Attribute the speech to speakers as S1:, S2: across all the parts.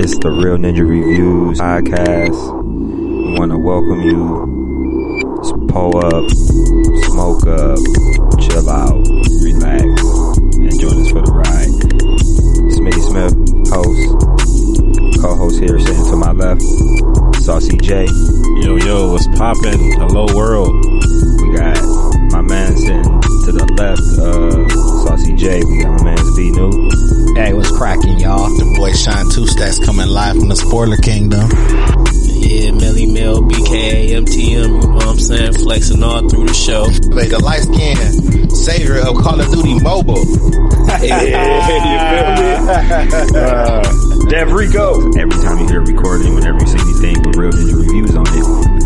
S1: It's the Real Ninja Reviews podcast. We want to welcome you. Pull up, smoke up, chill out, relax, and join us for the ride. Smitty Smith, host, co-host here, sitting to my left. Saucy J.
S2: Yo, yo, what's poppin'? Hello, world.
S1: We got my man sitting to the left, uh, Saucy J. We got my man's B New.
S3: Hey, what's cracking, y'all? The boy Shine Two Stacks coming live from the Spoiler Kingdom.
S4: Yeah, Millie Mill, BKA, MTM, you know what I'm saying? Flexing all through the show.
S3: Like the light skin savior of Call of Duty Mobile.
S1: Yeah, you uh, Dev Rico. Every time you hear a recording, whenever you see anything with real ninja reviews on it, you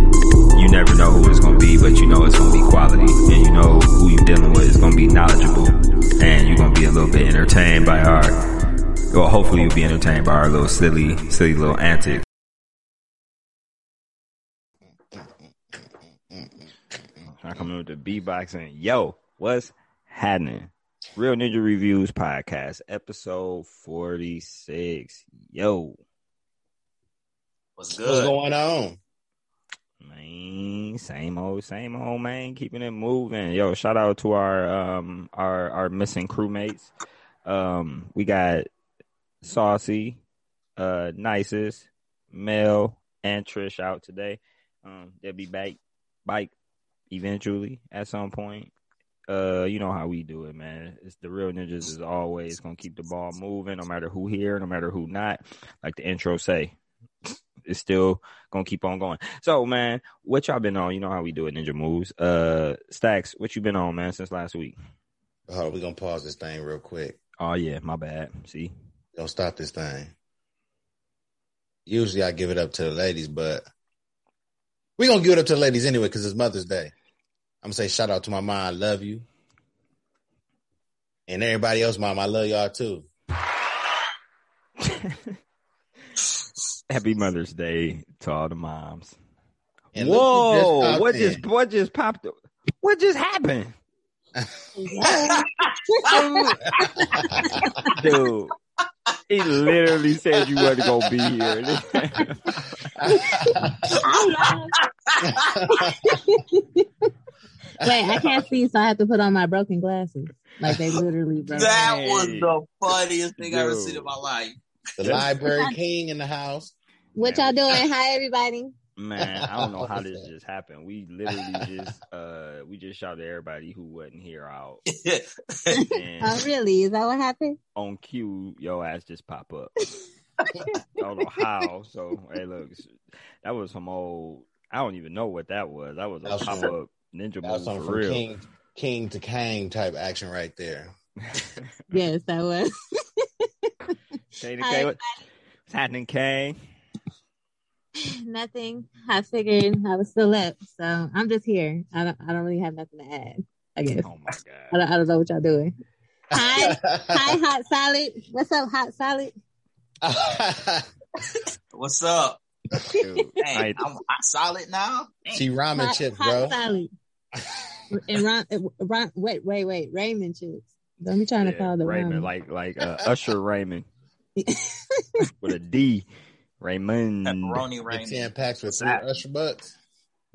S1: never know who it's gonna be, but you know it's gonna be quality, and you know who you're dealing with is gonna be knowledgeable, and you're gonna be a little bit entertained by our, well, hopefully you'll be entertained by our little silly, silly little antics. I come in with the beatbox and yo, what's happening? Real Ninja Reviews podcast, episode 46. Yo,
S4: What's good?
S3: What's going on?
S1: Man, same old, same old man, keeping it moving. Yo, shout out to our um our our missing crewmates. Um, we got Saucy, uh, Nicest, Mel, and Trish out today. Um, they'll be back, bike eventually at some point. Uh, you know how we do it, man. It's the real ninjas is always gonna keep the ball moving, no matter who here, no matter who not. Like the intro say, it's still gonna keep on going. So, man, what y'all been on? You know how we do it, Ninja Moves. Uh, Stacks, what you been on, man, since last week?
S3: Hold on, we're gonna pause this thing real quick.
S1: Oh yeah, my bad. See,
S3: Don't stop this thing. Usually I give it up to the ladies, but we're gonna give it up to the ladies anyway because it's Mother's Day. I'm gonna say shout out to my mom, I love you. And everybody else, mom, I love y'all too.
S1: Happy Mother's Day to all the moms.
S3: And look who just
S1: Whoa,
S3: popped
S1: what
S3: in.
S1: just what just popped? up? What just happened, dude? He literally said you weren't gonna be here.
S5: Wait, I can't see, so I have to put on my broken glasses. Like they literally broke.
S4: That
S1: Hey.
S4: was the funniest thing I ever seen in my life.
S3: the library king in the house.
S5: What y'all doing? Hi, everybody.
S1: Man, I don't know how this just happened. We literally just uh we just shouted everybody who wasn't here out.
S5: Oh, really? Is that what happened?
S1: on cue, your ass just pop up. I don't know how. So hey, look, that was some old. I don't even know what that was. That was a pop up ninja
S3: That was
S1: move for
S3: from
S1: real.
S3: king, king to king type action right there.
S5: Yes, that was.
S1: Kane,
S5: Hi,
S1: Kane, what's happening, Kane?
S5: Nothing. I figured I was still up, so I'm just here. I don't. I don't really have nothing to add. I guess.
S1: Oh my
S5: I
S1: god.
S5: don't, I don't know what y'all doing. Hi, hi, hot salad. What's up, hot salad?
S4: What's up?
S1: Dude,
S4: Hey,
S1: I-
S4: I'm, I'm solid now.
S3: she ramen
S5: hot,
S3: chips,
S5: hot
S3: bro.
S5: salad. and Ron, Ron, wait, wait, wait. Raymond chips. Don't be trying to call the
S1: Raymond,
S5: Raymond.
S1: like like uh, Usher Raymond with a D. Raymond.
S4: Pepperoni
S3: Get
S4: rain.
S3: ten packs for
S4: What's
S3: three
S4: that?
S3: Usher bucks.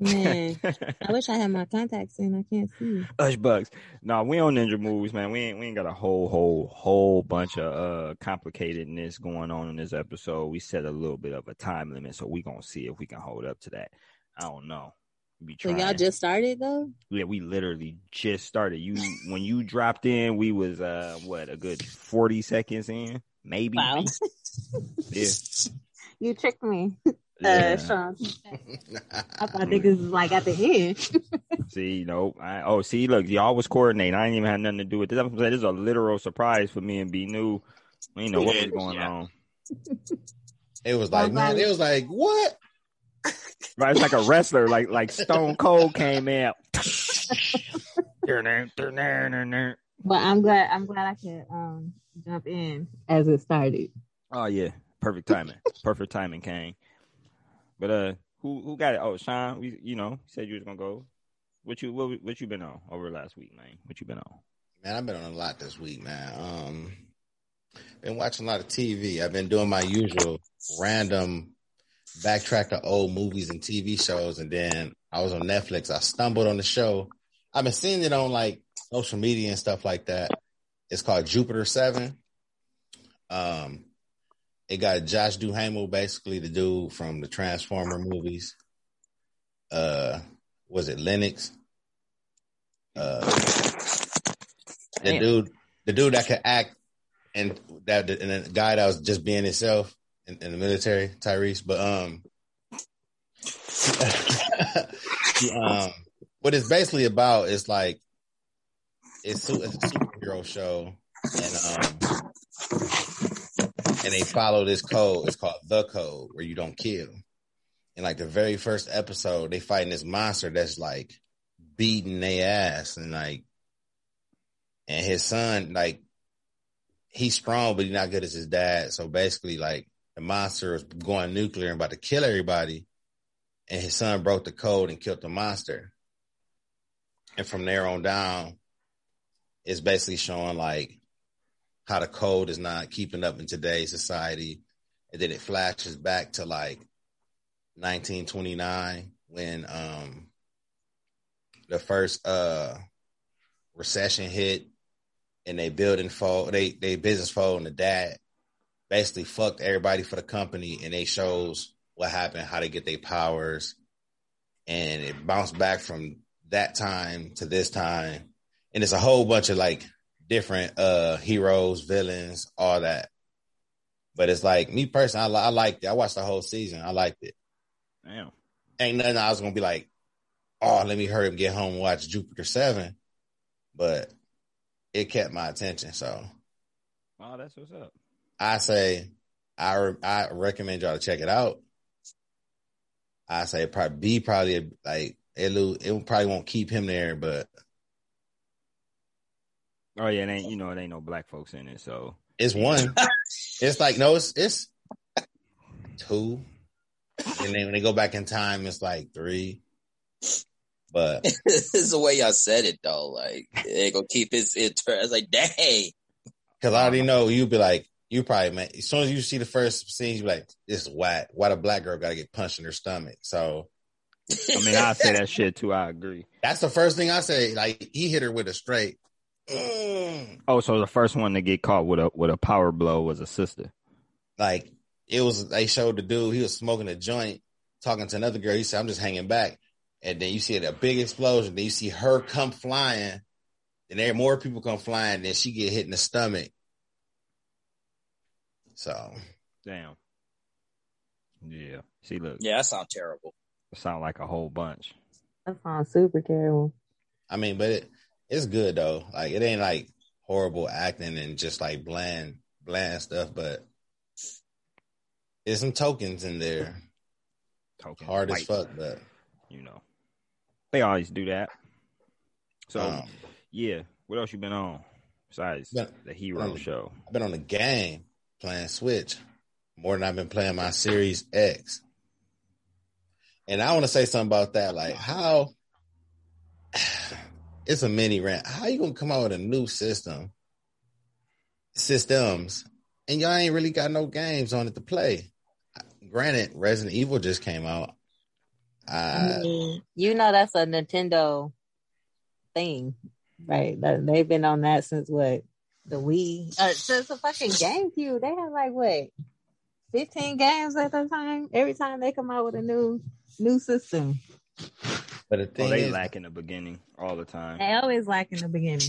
S5: Man, I wish I had my contacts in. I can't see.
S1: Hush bucks. No, we on ninja moves, man. We ain't we ain't got a whole whole whole bunch of uh complicatedness going on in this episode. We set a little bit of a time limit, so we gonna see if we can hold up to that. I don't know. Be
S5: So y'all just started though?
S1: yeah, we literally just started. You when you dropped in, we was uh what a good forty seconds in, maybe.
S5: Wow.
S1: Yeah.
S5: You tricked me,
S1: yeah.
S5: uh, Sean. I thought niggas was like at the end.
S1: See, no, I, oh, see, look, y'all was coordinating. I didn't even have nothing to do with this. I'm saying this is a literal surprise for me and B New. We didn't know what was going
S4: yeah.
S1: on.
S3: It was like, man, it was like, what?
S1: Right, it's like a wrestler, like like Stone Cold came in. oh
S5: But I'm glad. I'm glad I could um jump in as it started.
S1: Oh yeah, perfect timing, perfect timing, Kane. But uh, who who got it? Oh, Sean, we you know said you was gonna go. What you what what you been on over last week, man? What you been on?
S3: Man, I've been on a lot this week, man. Um, Been watching a lot of TV. I've been doing my usual random backtrack of old movies and TV shows, and then I was on Netflix. I stumbled on the show. I've been seeing it on like social media and stuff like that. It's called Jupiter Seven. Um, it got Josh Duhamel, basically the dude from the Transformer movies. Uh, was it Lennox? Uh, the
S1: Damn.
S3: dude, the dude that could act, and that and the guy that was just being himself in, in the military, Tyrese. But um, um, what it's basically about is like it's, it's a superhero show, and um, and they follow this code. It's called the code, where you don't kill. And like the very first episode, they fighting this monster that's like beating their ass, and like, and his son, like, he's strong, but he's not good as his dad. So basically, like, the monster is going nuclear and about to kill everybody, and his son broke the code and killed the monster. And from there on down, it's basically showing like how the code is not keeping up in today's society. And then it flashes back to like 1929 when um the first uh recession hit and they building fold they they business fold and the dad basically fucked everybody for the company and they shows what happened, how they get their powers, and it bounced back from that time to this time. And it's a whole bunch of like different uh heroes, villains, all that. But it's like me personally, I, li- I liked it. I watched the whole season. I liked it.
S1: Damn.
S3: Ain't nothing I was gonna be like, oh, let me hurry up and get home and watch Jupiter Seven. But it kept my attention. So
S1: Oh, that's what's up.
S3: I say I re- I recommend y'all to check it out. I say probably B probably like it it probably won't keep him there, but
S1: Oh yeah, it ain't you know it ain't no black folks in it, so
S3: it's one. it's like no, it's it's two, and then when they go back in time, it's like three. But
S6: this is the way y'all said it though. Like they gonna keep his interest. It's like, dang.
S3: because I already know you'd be like, you probably man, as soon as you see the first scene, you be like, this is whack. Why the black girl got to get punched in her stomach? So
S1: I mean I say that shit too. I agree.
S3: that's the first thing I say. Like he hit her with a straight. Mm.
S1: Oh, so the first one to get caught with a with a power blow was a sister.
S3: like it was they showed the dude he was smoking a joint talking to another girl he said i'm just hanging back and then you see a big explosion then you see her come flying and there more people come flying then she get hit in the stomach so
S1: Damn. Yeah. See, look,
S6: Yeah, that sounds terrible.
S1: it sound like a whole bunch.
S5: That sounds super terrible.
S3: i mean but it it's good though like it ain't like horrible acting and just like bland bland stuff but there's some tokens in there
S1: Token
S3: hard as fuck but
S1: You know, they always do that. So
S3: um,
S1: yeah, what else you been on besides
S3: Been-
S1: the hero
S3: been
S1: show?
S3: I've been on the game playing Switch more than I've been playing my Series X. And I want to say something about that. Like, how it's a mini rant. How you gonna come out with a new system, systems, and y'all ain't really got no games on it to play? Granted, Resident Evil just came out. Uh,
S5: you know that's a Nintendo thing, right? They've been on that since what the Wii, uh, since the fucking GameCube. They had like what fifteen games at the time. Every time they come out with a new new system,
S3: but the
S1: Oh, they
S3: is,
S1: lack in the beginning all the time.
S5: they always lack in the beginning.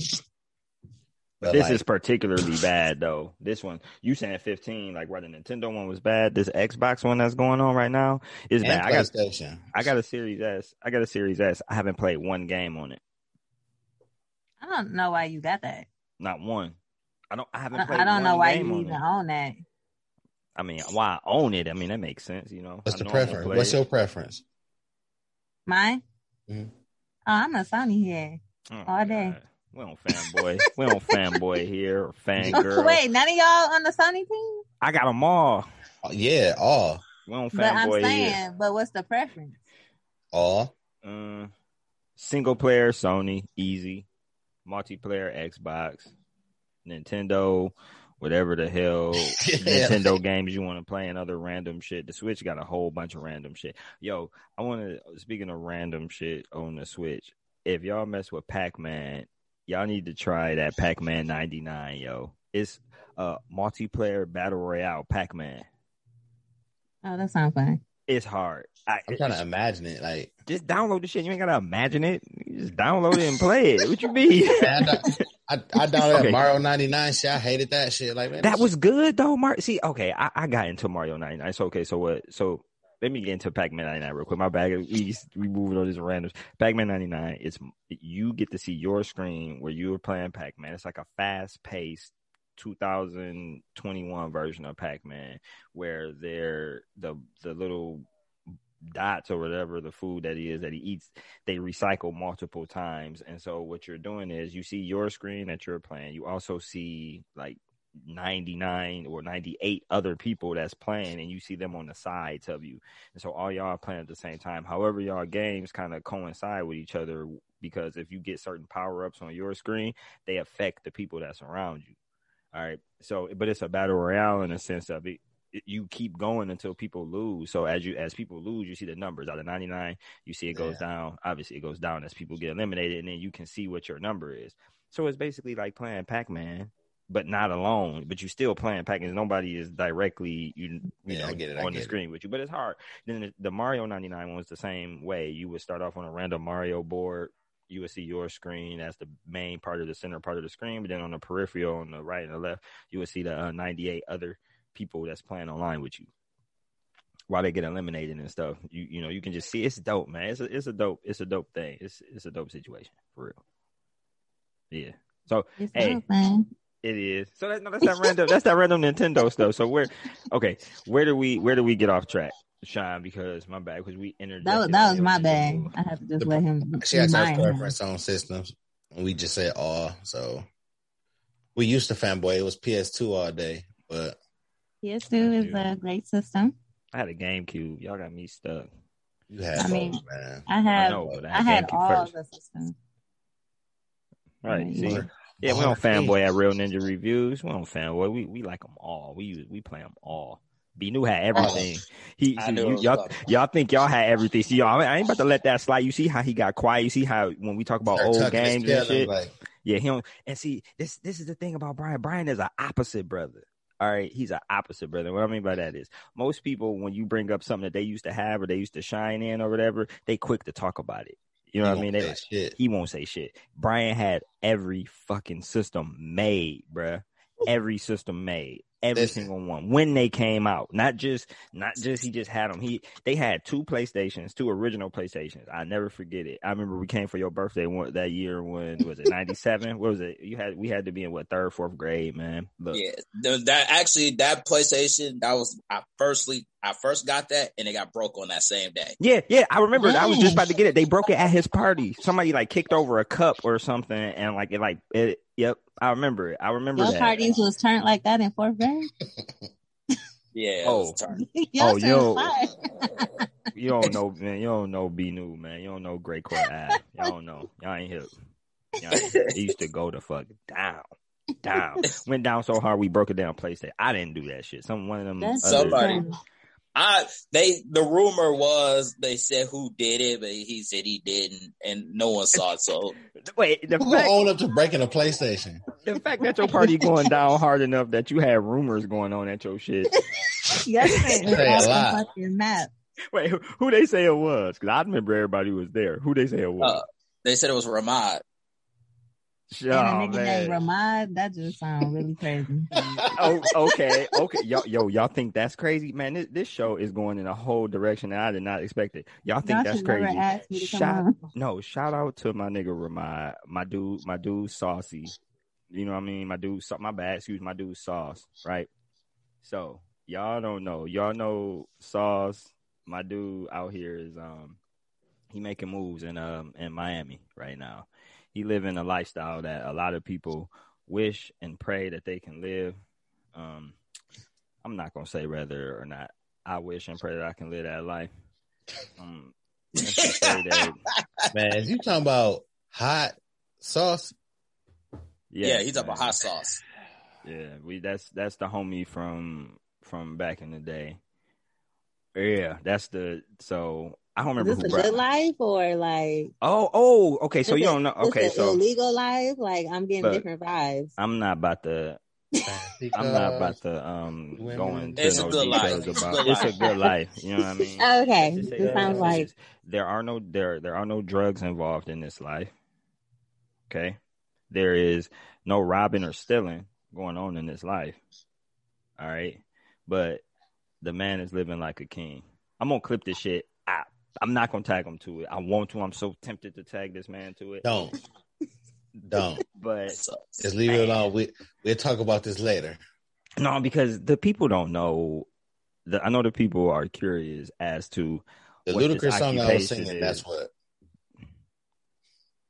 S1: But
S3: but
S1: this
S3: like,
S1: is particularly bad though. This one, you saying 15, like where the Nintendo one was bad. This Xbox one that's going on right now is bad. I got
S3: PlayStation.
S1: I got a Series S. I got a Series S. I haven't played one game on it.
S5: I don't know why you got that.
S1: Not one. I don't. I haven't
S5: I,
S1: played.
S5: I don't
S1: one
S5: know why
S1: game
S5: you even own that.
S1: I mean, why I own it? I mean, that makes sense. You know.
S3: What's
S1: I
S3: the
S1: know I'm gonna
S3: preference? What's your preference?
S5: Mine?
S3: Mhm.
S5: Oh, I'm a Sony here
S1: Oh,
S5: all day?
S1: God. We don't fanboy. we don't fanboy here or fangirl.
S5: Wait, none of y'all on the Sony team?
S1: I got them all.
S3: Oh, yeah, all,
S1: We don't
S5: But I'm
S1: fanboy
S5: saying,
S1: here.
S5: but what's the preference?
S3: all.
S1: Uh, single player Sony, easy. Multiplayer Xbox, Nintendo, whatever the hell Nintendo games you want to play and other random shit. The Switch got a whole bunch of random shit. Yo, I want to speaking of random shit on the Switch. If y'all mess with Pac Man, y'all need to try that Pac Man ninety nine. Yo, it's a multiplayer battle royale Pac Man.
S5: Oh, that sounds fun.
S1: It's hard. I,
S3: I'm trying to imagine it. Like,
S1: just download the shit. You ain't gotta imagine it. You just download it and play it. What you mean?
S3: man, I, I, downloaded
S1: Okay.
S3: Mario 99 shit. I hated that shit. Like, man,
S1: that was good though, Mark. See, okay, I, I got into Mario 99. So okay, so what? So let me get into Pac-Man 99 real quick. My bag. We we moving on this randoms. Pac-Man 99. It's you get to see your screen where you were playing Pac-Man. It's like a fast-paced 2021 version of Pac-Man where they're the the little dots or whatever the food that he is that he eats they recycle multiple times. And so what you're doing is you see your screen that you're playing. You also see like 99 or 98 other people that's playing and you see them on the sides of you. And so all y'all are playing at the same time. However y'all games kind of coincide with each other because if you get certain power-ups on your screen they affect the people that's around you. All right? So but it's a battle royale in a sense of it- you keep going until people lose. So as you as people lose, you see the numbers out of 99. You see it goes down. Obviously, it goes down as people get eliminated, and then you can see what your number is. So it's basically like playing Pac Man, but not alone. But you still playing Pac Man. Nobody is directly you you
S3: Yeah,
S1: know
S3: get it,
S1: on the
S3: get it.
S1: screen with you. But it's hard. Then the, the Mario 99 one was the same way. You would start off on a random Mario board. You would see your screen as the main part of the center part of the screen, but then on the peripheral on the right and the left, you would see the uh, 98 other people that's playing online with you while they get eliminated and stuff. You you know you can just see it's dope, man. It's a it's a dope it's a dope thing. It's it's a dope situation for real. Yeah. So
S5: It's
S1: Hey.
S5: dope, man.
S1: it is. So that, no, that's that random. That's that random Nintendo stuff. So where, okay, where do we where do we get off track, Sean? Because my bad, because we entered.
S5: That was that was my bad. I have to just let him.
S3: She has her
S5: remind him.
S3: preference on systems. And we just said all. So we used to fanboy. It was PS2 all day, but
S5: PS2 is a great system.
S1: I had a GameCube. Y'all got me stuck.
S3: you had
S5: I
S3: both,
S5: mean,
S3: man.
S5: I have
S1: know, but I
S5: I
S1: had
S5: had
S1: GameCube
S5: all
S1: first.
S5: the systems.
S1: Right.
S5: Right.
S1: See. Yeah, we don't fanboy at Real Ninja Reviews. We don't fanboy. We we like them all. We use- we play them all. B new had everything. He
S6: I knew
S1: you, y'all, y'all think y'all had everything. See y'all. I ain't about to let that slide. You see how he got quiet. You see how when we talk about
S3: Start
S1: old games and shit.
S3: Like,
S1: Yeah, he don't. And see, this this is the thing about Brian. Brian is an opposite brother. All right, he's an opposite brother. What I mean by that is, most people when you bring up something that they used to have or they used to shine in or whatever, they quick to talk about it. You know
S3: he
S1: what I mean? They,
S3: shit.
S1: he won't say shit. Brian had every fucking system made, bruh. Every system made. Every single one. When they came out. Not just not just he just had them. He they had two PlayStations, two original PlayStations. I never forget it. I remember we came for your birthday one, that year when was it 97? what was it? You had we had to be in what third, fourth grade, man. Look.
S6: Yeah, that actually that PlayStation that was I firstly I first got that and it got broke on that same day.
S1: Yeah, yeah, I remember. I was just about to get it. They broke it at his party. Somebody like kicked over a cup or something, and like it, like it. Yep, I remember it. I remember
S5: Your
S1: that.
S5: parties was turned like that in fourth grade.
S6: Yeah,
S1: Oh.
S6: it was a turn.
S1: Oh,
S5: oh
S1: yo. You don't know, man. You don't know B New, man. You don't know Great Court Ave. Y'all don't know. Y'all ain't hip. Y'all ain't hip. It used to go to fuck down, down. Went down so hard we broke it down. PlayStation. I didn't do that shit. Some one of them.
S5: That's
S1: other-
S6: Somebody.
S5: Funny.
S6: I they the rumor was they said who did it, but he said he didn't, and no one saw it. So
S1: Wait, the
S3: Who
S1: fact,
S3: owned up to breaking a PlayStation?
S1: the fact that your party going down hard enough that you had rumors going on at your shit.
S5: Yes, man.
S3: Say a lot.
S5: fucking map.
S1: Wait, who, who they say it was? Because I remember everybody was there. Who they say it was?
S6: Uh, they said it was Ramad.
S1: Oh,
S5: and a nigga named Ramad, that just sounds really crazy.
S1: oh, okay, okay, yo, yo, y'all think that's crazy, man? This, this show is going in a whole direction that I did not expect it. Y'all think
S5: Y'all
S1: that's crazy?
S5: me to
S1: Shout,
S5: on.
S1: no, shout out to my nigga Ramad, my dude, my dude Saucy. You know what I mean? My dude, my bad, excuse my dude Sauce, right? So y'all don't know, y'all know Sauce. My dude out here is um, he making moves in um in Miami right now. He living a lifestyle that a lot of people wish and pray that they can live. Um, I'm not gonna say whether or not I wish and pray that I can live that life. Um, let's just say that,
S3: Man, is you talking about hot sauce?
S6: Yeah, he's talking about hot sauce.
S1: Yeah, we that's that's the homie from from back in the day. Yeah, that's the so I don't remember
S5: Is this
S1: who
S5: a good life or like?
S1: Oh, oh, okay. So you don't know. Okay, so
S5: illegal life. Like I'm getting
S1: Look,
S5: different vibes.
S1: I'm not about to. I'm not about to um
S3: going
S1: to into
S6: It's a good life.
S1: details
S6: It's a
S1: about. It's a good life. You know what I mean?
S5: Okay,
S1: Let's just say
S5: it sounds
S1: It's
S5: like
S1: there are no there there are no drugs involved in this life. Okay, there is no robbing or stealing going on in this life. All right, but the man is living like a king. I'm gonna clip this shit. I'm not gonna tag him to it. I want to. I'm so tempted to tag this man to it,
S3: Don't. Don't.
S1: but
S3: Just leave it alone. We we'll talk about this later.
S1: no, because the people don't know. The, I know the people are curious as to
S3: The Ludacris song I was singing,
S1: is.
S3: that's what.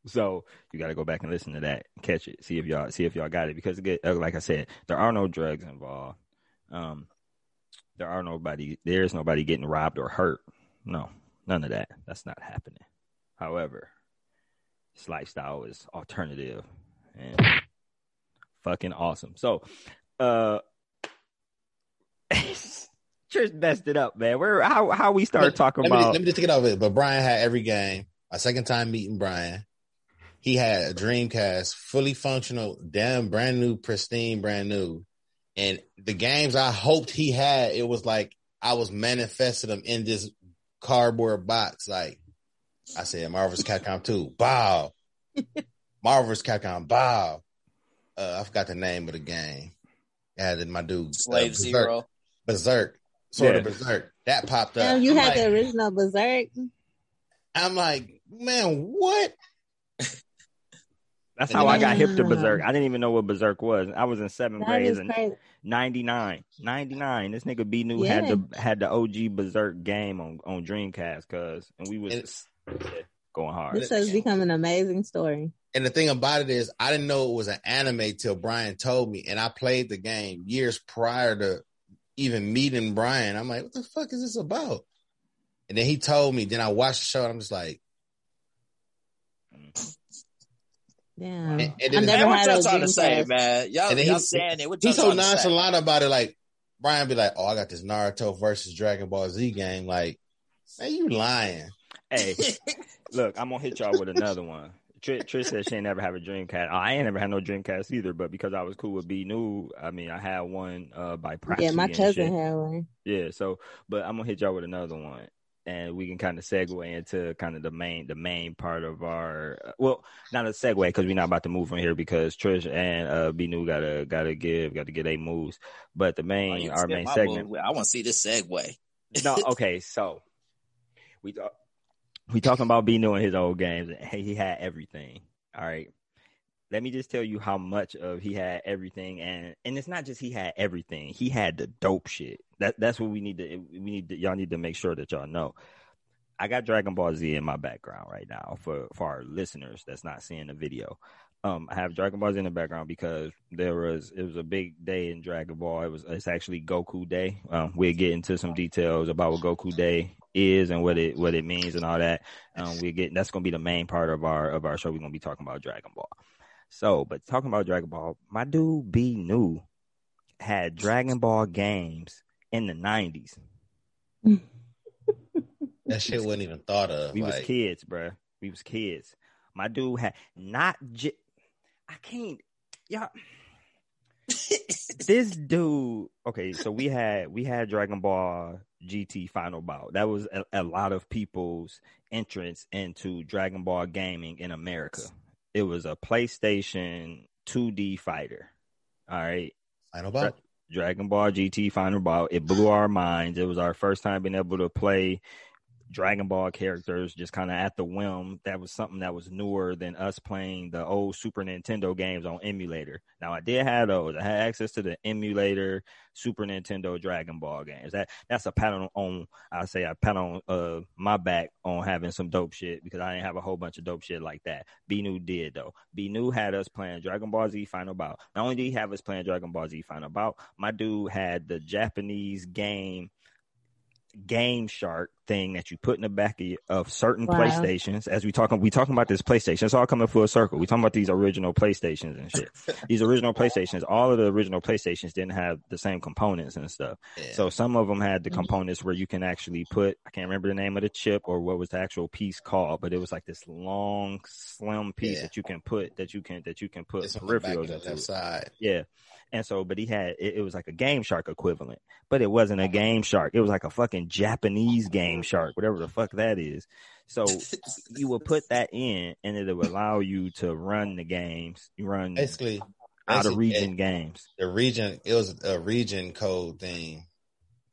S1: So you got to go back and listen to that, catch it, see if y'all see if y'all got it. Because again, uh, like I said, there are no drugs involved. Um, there are nobody. There is nobody getting robbed or hurt. No, none of that. That's not happening. However, this lifestyle is alternative and fucking awesome. So, uh, Trish messed it up, man. Where how how we start
S3: Let-
S1: talking
S3: let me,
S1: about?
S3: let me just take it off it. But Brian had every game. A second time meeting Brian. He had a Dreamcast, fully functional, damn brand new, pristine, brand new. And the games I hoped he had, it was like I was manifesting them in this cardboard box. Like I said, Marvel's Capcom 2, bow. Marvel's Capcom, bow. Uh, I forgot the name of the game. It had my dude, uh,
S6: Slave
S3: Berserk.
S6: Zero.
S3: Berserk, sort of Berserk. That popped up.
S5: Damn, you
S3: I'm
S5: had
S3: like-
S5: the original Berserk.
S3: I'm like, man, what?
S1: That's how I got hip to Berserk. I didn't even know what Berserk was. I was in seventh
S5: That
S1: grade. in
S5: crazy.
S1: 99. 99. This nigga B New had the had the OG Berserk game on, on Dreamcast, cuz and we was
S3: It's-
S1: going hard.
S5: This has become an amazing story.
S3: And the thing about it is, I didn't know it was an anime till Brian told me, and I played the game years prior to even meeting Brian. I'm like, what the fuck is this about? And then he told me. Then I watched the show, and I'm just like,
S5: Damn.
S3: And- and
S5: I never
S6: man, what
S5: had
S6: y'all
S5: a
S6: trying to say,
S5: Dreamcast.
S6: man? Y'all,
S3: And then
S6: y'all
S3: he's-
S6: saying it. What y'all
S3: he's so
S6: trying to say?
S3: nonchalant about it. Like Brian be like, oh, I got this Naruto versus Dragon Ball Z game. Like, man, you lying?
S1: Hey, look, I'm gonna hit y'all with another one. Trish, Trish said she ain't never have a Dreamcast. I ain't never had no Dreamcast either, but because I was cool with B New, I mean, I had one uh by proxy.
S5: Yeah, my cousin
S1: shit.
S5: had one.
S1: Yeah, so but I'm gonna hit y'all with another one, and we can kind of segue into kind of the main the main part of our well, not a segue because we're not about to move from here because Trish and uh B New gotta gotta give gotta get a moves, but the main our main segment.
S6: move. I want to see this segue.
S1: no, okay, so we talk, we talking about B New and his old games. and he had everything. All right. Let me just tell you how much of he had everything, and and it's not just he had everything. He had the dope shit. That that's what we need to we need to y'all need to make sure that y'all know. I got Dragon Ball Z in my background right now for for our listeners that's not seeing the video. Um, I have Dragon Ball Z in the background because there was it was a big day in Dragon Ball. It was it's actually Goku Day. Um, we'll get into some details about what Goku Day is and what it what it means and all that. Um, we get that's gonna be the main part of our of our show. We're gonna be talking about Dragon Ball. So, but talking about Dragon Ball, my dude B New had Dragon Ball games in the nineties.
S3: That shit wasn't even thought of.
S1: We was kids, bruh. We was kids. My dude had not. J- I can't. Y'all. this dude. Okay, so we had we had Dragon Ball GT Final Bout. That was a, a lot of people's entrance into Dragon Ball gaming in America. It was a PlayStation 2D fighter. All right.
S3: Final Bout.
S1: Dragon Ball GT Final Bout. It blew our minds. It was our first time being able to play Dragon Ball characters just kind of at the whim. That was something that was newer than us playing the old Super Nintendo games on emulator. Now I did have those. I had access to the emulator Super Nintendo Dragon Ball games. That that's a pat on, on I say I pat on uh my back on having some dope shit because I didn't have a whole bunch of dope shit like that. B New did though. B New had us playing Dragon Ball Z Final Bout. Not only did he have us playing Dragon Ball Z Final Bout, my dude had the Japanese game Game Shark thing that you put in the back of, your- of certain
S5: Wow.
S1: PlayStations. As we talking, we talking about this PlayStation. It's all coming full circle. We talking about these original PlayStations and shit. these original PlayStations, all of the original PlayStations didn't have the same components and stuff.
S3: Yeah.
S1: So some of them had the
S5: Mhm.
S1: components where you can actually put, I can't remember the name of the chip or what was the actual piece called, but it was like this long, slim piece
S3: Yeah.
S1: that you can put, that you can, that you can put
S3: it's on the back
S1: peripherals
S3: the
S1: into.
S3: left
S1: it.
S3: side.
S1: Yeah. And so, but he had, it, it was like a Game Shark equivalent, but it wasn't a Game Shark. It was like a fucking Japanese Game Shark, whatever the fuck that is. So you would put that in and it would allow you to run the games, you run
S3: Basically,
S1: out of
S3: basically,
S1: region games.
S3: The region, it was a region code thing.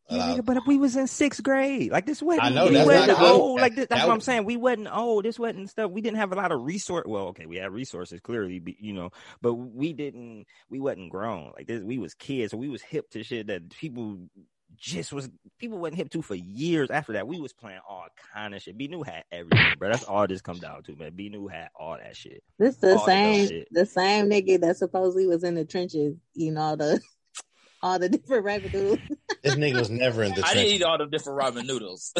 S1: Yeah,
S3: Allow-
S1: nigga, but we was in sixth grade. Like this wasn't.
S3: I know,
S1: we
S3: that's
S1: wasn't
S3: not good.
S1: old. Like this, that's
S3: That
S1: what I'm
S3: was-
S1: saying. We wasn't old. This wasn't stuff. We didn't have a lot of resource. Well, okay, we had resources clearly, be- you know, but we didn't. We wasn't grown. Like this, we was kids, so we was hip to shit that people just was. People wasn't hip to for years after that. We was playing all kind of shit. B New had everything, bro. That's all this come down to, man. B New had all that shit.
S5: This the
S1: All
S5: same the same nigga that supposedly was in the trenches, you know, the all the different ramen noodles.
S3: This nigga was never in the trenches.
S6: I didn't eat all the different ramen noodles.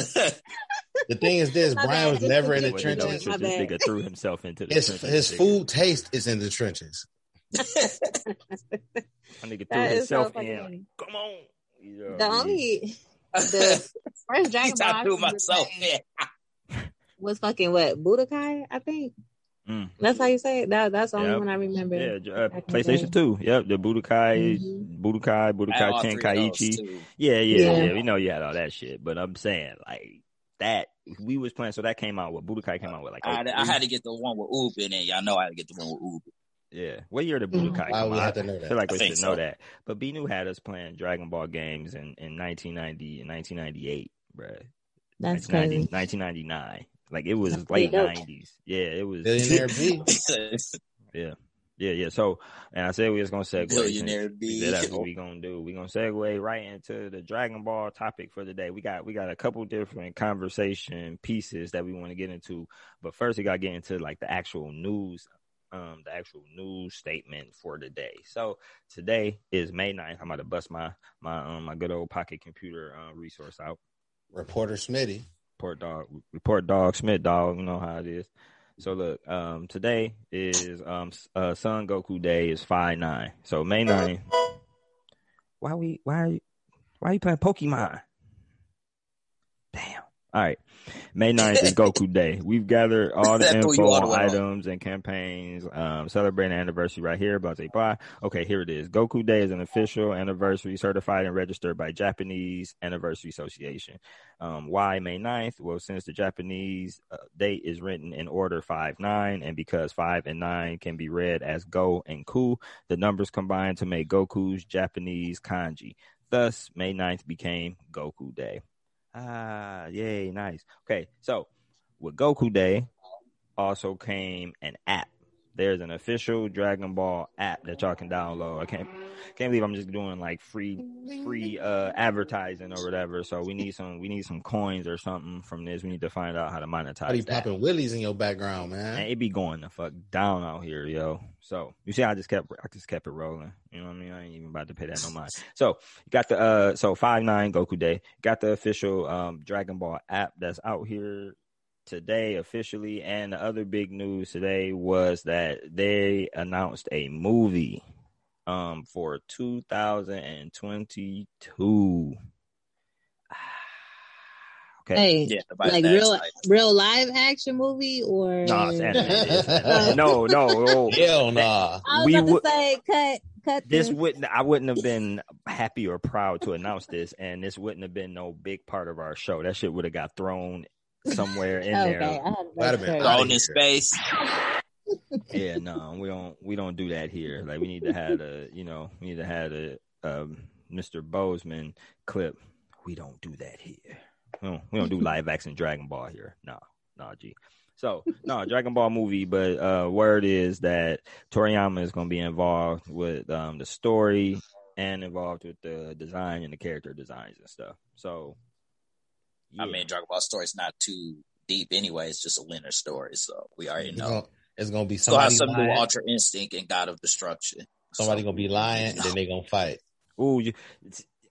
S3: The thing is this,
S5: My
S3: Brian
S5: bad.
S3: was never in the
S1: What you know is
S3: trenches.
S1: that
S5: My
S1: this
S5: bad.
S1: nigga threw himself into the
S3: His
S1: trenches,
S3: his
S1: nigga.
S3: food taste is in the trenches.
S1: My nigga threw
S5: That is so
S1: himself
S5: fucking
S1: in.
S5: funny.
S1: Come on. You know what
S5: The
S1: I mean?
S5: only the first Dragon Ball I
S6: I threw
S5: remember
S6: myself
S5: playing
S6: in.
S5: was fucking what Budokai, I think.
S1: Mm.
S5: That's how you say it. That that's the only
S1: Yep.
S5: one I remember.
S1: Yeah, uh,
S5: Back in the
S1: PlayStation 2. Yep, the Budokai,
S5: Mhm.
S1: Budokai, Budokai
S6: all three
S1: Tenkaichi. Yeah, yeah,
S5: Yeah.
S1: yeah, We know you had all that shit, but I'm saying like that we was playing. So that came out. What Budokai came out with like
S6: I, I had to get the one with Oob in it. Y'all know I had to get the one with Oob.
S1: yeah. What year did
S5: Mhm.
S1: Budokai
S3: Why
S1: come
S3: we
S1: out?
S3: have to know
S1: I
S3: that?
S1: feel like we
S6: think
S1: should know that. But B New had us playing Dragon Ball games in, in 1990 and 1998, bruh.
S5: That's
S1: 1990
S5: crazy.
S1: 1999. Like it was
S5: That's
S1: late 90s. Yeah, it was.
S3: Billionaire B.
S1: Yeah. Yeah, yeah. So, and I said we was gonna segue.
S6: Billionaire B.
S1: that's what we gonna do. We gonna segue right into the Dragon Ball topic for the day. We got we got a couple different conversation pieces that we want to get into, but first we gotta get into like the actual news, um, the actual news statement for the day. So today is May 9th. I'm about to bust my my um my good old pocket computer uh, resource out.
S3: Reporter Smitty.
S1: Report dog, report dog, Smith dog. You know how it is. So look, um, today is um uh Son Goku Day is five nine. So May 9th. Why we why why are you playing Pokemon? Damn. All right. May 9th is Goku Day. We've gathered all the
S6: That threw you
S1: info on items and campaigns, um, celebrating anniversary right here, blah, blah, blah. Okay, here it is. Goku Day is an official anniversary certified and registered by Japanese Anniversary Association. Um, why May 9th? Well, since the Japanese uh, date is written in order 5 9, and because 5 and 9 can be read as Go and Ku, the numbers combine to make Goku's Japanese kanji. Thus, May 9th became Goku Day. Ah, yay, nice. Okay, so with Goku Day also came an app. There's an official Dragon Ball app that y'all can download. I can't can't believe I'm just doing like free free uh advertising or whatever. So we need some we need some coins or something from this. We need to find out how to monetize
S3: How you
S1: that.
S3: popping willies in your background, man?
S1: Man, it be going the fuck down out here, yo. So you see, I just kept, I just kept it rolling. You know what I mean? I ain't even about to pay that no mind. So you got the, uh, so five nine Goku Day. Got the official um Dragon Ball app that's out here today officially. And the other big news today was that they announced a movie um for 2022. Okay.
S5: Hey,
S6: Yeah,
S5: like real
S6: like-
S5: real live action movie or
S1: No, it's animated. It's animated. no, no, no.
S3: Hell nah.
S5: I was
S1: We
S5: about
S1: would-
S5: to say cut cut
S1: this
S5: this.
S1: wouldn't I wouldn't have been happy or proud to announce this, and this wouldn't have been no big part of our show. That shit would have got thrown somewhere in
S5: okay,
S1: there.
S5: I had
S3: That'd have been
S5: that's
S3: outta
S6: thrown in space.
S1: Yeah, no, we don't we don't do that here. Like we need to have a you know we need to have a um, Mr. Boseman clip. We don't do that here. We don't, we don't do live action Dragon Ball here. No, no, G. So no Dragon Ball movie, but uh, word is that Toriyama is going to be involved with um, the story and involved with the design and the character designs and stuff. So, yeah.
S6: I mean, Dragon Ball story's not too deep anyway. It's just a linear story, so we already
S3: It's
S6: know.
S3: gonna, it's gonna be
S6: It's gonna have
S3: somebody
S6: something with. Ultra Instinct and God of Destruction.
S3: Somebody
S6: So-
S3: gonna be lying, and then they gonna fight.
S1: Ooh, you,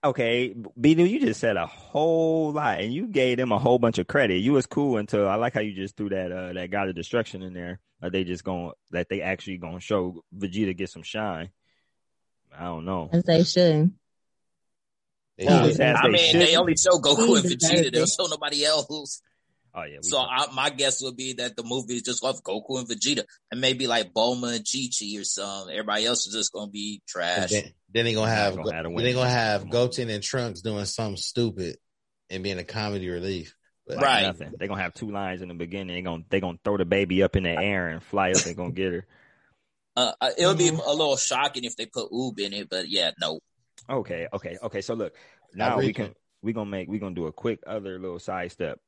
S1: okay, B you just said a whole lot, and you gave them a whole bunch of credit. You was cool until I like how you just threw that uh, that God of Destruction in there. Are they just going that they actually gonna show Vegeta get some shine? I don't know.
S5: As they should.
S3: They
S1: Well,
S3: should.
S1: as
S6: I
S1: they
S6: mean,
S1: should.
S6: they only show Goku and Vegeta. They'll
S5: it.
S6: show nobody else.
S1: Oh yeah,
S6: So I, my guess would be that the movie is just of Goku and Vegeta, and maybe like Bulma and Chi Chi or something. Everybody else is just gonna be trash.
S3: Then, then they gonna have
S1: gonna have to
S3: then they gonna have Goten and Trunks doing something stupid and being a comedy relief. But
S6: Right.
S1: nothing. They're gonna have two lines in the beginning. They're gonna they gonna throw the baby up in the air and fly up and gonna get her.
S6: Uh, uh, it would be
S5: Mhm.
S6: a little shocking if they put Oob in it, but yeah, no.
S1: Okay, okay, okay. So look, now we can
S3: it.
S1: we gonna make we gonna do a quick other little side step.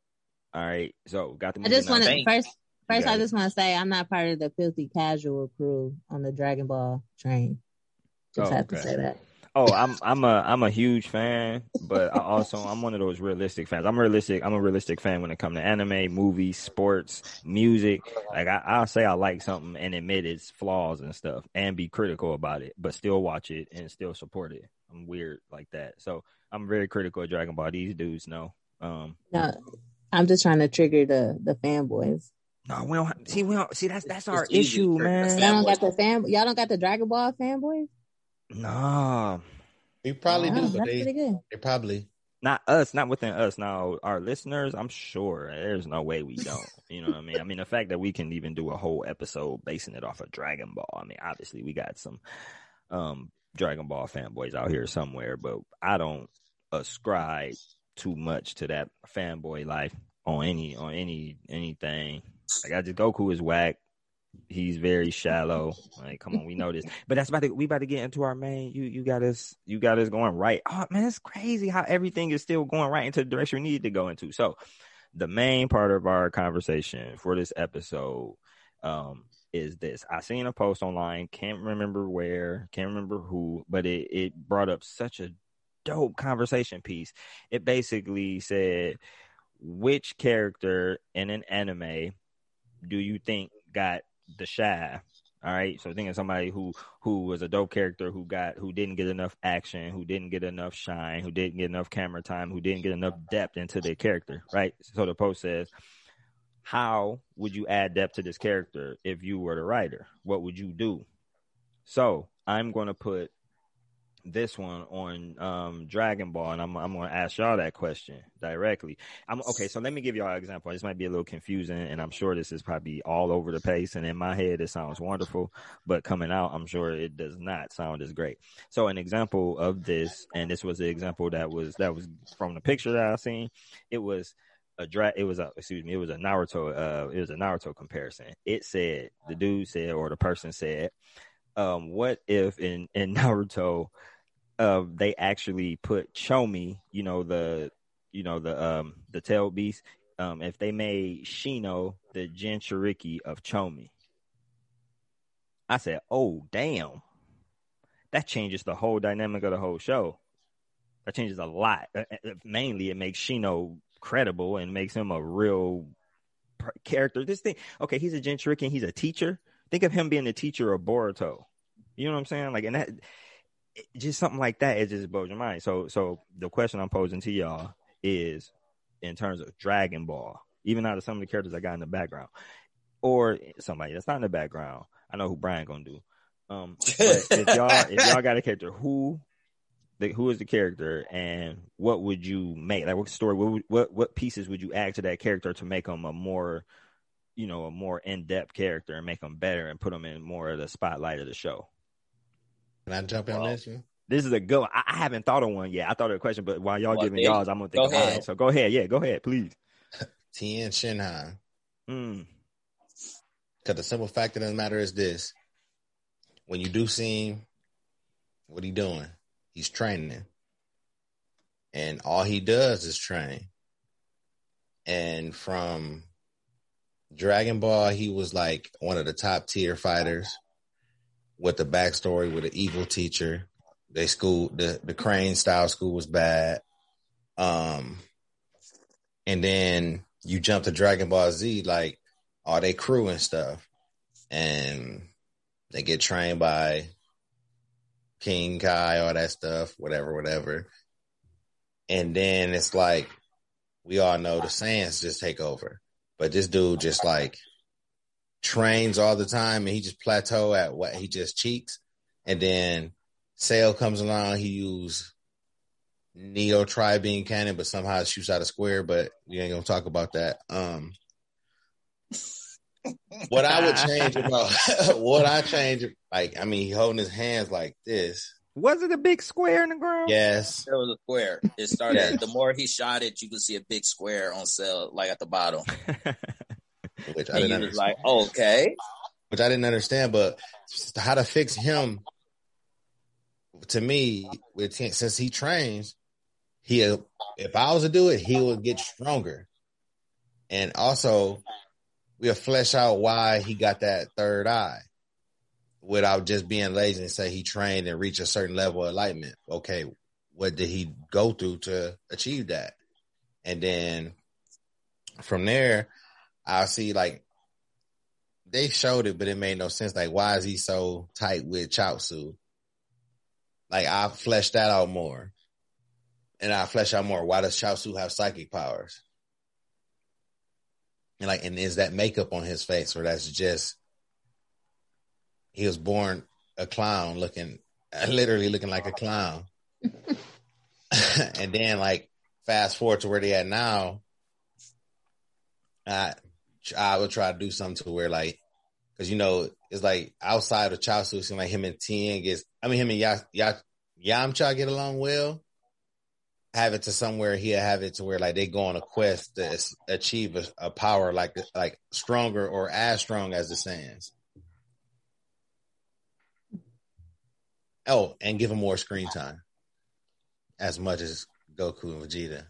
S1: All right. So got the
S5: I just want to first. First, I just want to say I'm not part of the filthy casual crew on the Dragon Ball train. Just
S1: Oh,
S5: have to say that.
S1: Oh, I'm I'm a I'm a huge fan, but I also I'm one of those realistic fans. I'm realistic. I'm a realistic fan when it comes to anime, movies, sports, music. Like I, I'll say I like something and admit its flaws and stuff, and be critical about it, but still watch it and still support it. I'm weird like that, so I'm very critical of Dragon Ball. These dudes know. Um,
S5: No, I'm just trying to trigger the the fanboys.
S1: no, we don't see. We don't see. That's that's our
S6: It's easy
S1: issue, man.
S5: Y'all don't got the fan. Y'all don't got the Dragon Ball fanboys.
S1: Nah,
S3: we probably
S5: Oh,
S3: do,
S5: that's
S3: but
S5: pretty
S3: they,
S5: good.
S3: they probably
S1: not us, not within us. Now, our listeners, I'm sure there's no way we don't. You know what I mean? I mean, the fact that we can even do a whole episode basing it off of Dragon Ball. I mean, obviously we got some um Dragon Ball fanboys out here somewhere, but I don't ascribe too much to that fanboy life on any on any anything. Like I just Goku is whack. He's very shallow. Like, come on, we know this. But that's about to we about to get into our main. You you got us you got us going right. Oh man, it's crazy how everything is still going right into the direction we need to go into. So the main part of our conversation for this episode um is this. I seen a post online, can't remember where, can't remember who, but it, it brought up such a dope conversation piece. It basically said which character in an anime do you think got the shaft? All right. So thinking somebody who who was a dope character who got who didn't get enough action, who didn't get enough shine, who didn't get enough camera time, who didn't get enough depth into their character. Right. So the post says, How would you add depth to this character if you were the writer? What would you do? So I'm gonna put this one on um Dragon Ball, and I'm I'm gonna ask y'all that question directly. I'm okay. So let me give y'all an example. This might be a little confusing, and I'm sure this is probably all over the place. And in my head, it sounds wonderful, but coming out, I'm sure it does not sound as great. So an example of this, and this was the example that was that was from the picture that I seen. It was a dra- It was a excuse me. It was a Naruto. Uh, it was a Naruto comparison. It said the dude said, or the person said, um, what if in in Naruto uh, they actually put Chomei, you know the you know the um the tail beast. Um, if they made Shino the Jinchuriki of Chomei, I said, "Oh damn, that changes the whole dynamic of the whole show. That changes a lot. Uh, uh, Mainly, it makes Shino credible and makes him a real character. This thing, okay, he's a and he's a teacher. Think of him being the teacher of Boruto. You know what I'm saying? Like, and that just something like that, it just blows your mind. So, so the question I'm posing to y'all is, in terms of Dragon Ball, even out of some of the characters I got in the background, or somebody that's not in the background, I know who Brian gonna do. Um, if y'all if y'all got a character, who the, who is the character, and what would you make? Like, what story? What what what pieces would you add to that character to make them a more you know, a more in depth character and make them better and put them in more of the spotlight of the show.
S3: Can I jump in on this one?
S1: This is a good one. I, I haven't thought of one yet. I thought of a question, but while y'all
S6: Well,
S1: giving y'all's, I'm gonna think. All
S6: ahead.
S1: right, so go ahead. Yeah, go ahead, please.
S3: Tien Shinhan.
S1: Mm.
S3: Because the simple fact of the matter is this: when you do see him, what he doing? He's training, and all he does is train. And from Dragon Ball, he was like one of the top tier fighters with the backstory with an evil teacher. They school the the Crane style school was bad. Um, and then you jump to Dragon Ball Z, like all they crew and stuff, and they get trained by King Kai, all that stuff, whatever, whatever. and then it's like we all know the Saiyans just take over, but this dude just like trains all the time, and he just plateau at what he just cheats, and then Cell comes along, he use Neo Tri Beam Cannon, but somehow shoots out a square. But we ain't gonna talk about that. Um, what I would change about what I change, like I mean, he holding his hands like this.
S1: Was it a big square in the ground?
S3: Yes,
S6: it was a square. It started.
S3: Yes.
S6: The more he shot it, you could see a big square on sale, like at the bottom.
S3: which I
S6: And
S3: didn't
S6: you was
S3: understand.
S6: like, okay.
S3: which I didn't understand. But how to fix him? To me, with since he trains, he if I was to do it, he would get stronger, and also we'll flesh out why he got that third eye without just being lazy and say he trained and reached a certain level of enlightenment. Okay, what did he go through to achieve that? And then from there, I'll see like they showed it, but it made no sense. Like, why is he so tight with Chaozu? Like, I fleshed that out more. And I flesh out more. Why does Chaozu have psychic powers? And like, and is that makeup on his face, or that's just he was born a clown looking, literally looking like a clown. and then like fast forward to where they at now, I I would try to do something to where like, cause you know it's like outside of it seems like him and Tien gets. I mean him and Ya Ya Yamcha get along well. Have it to somewhere he'll have it to where like they go on a quest to achieve a, a power like like stronger or as strong as the Saiyans. Oh, and give him more screen time, as much as Goku and Vegeta.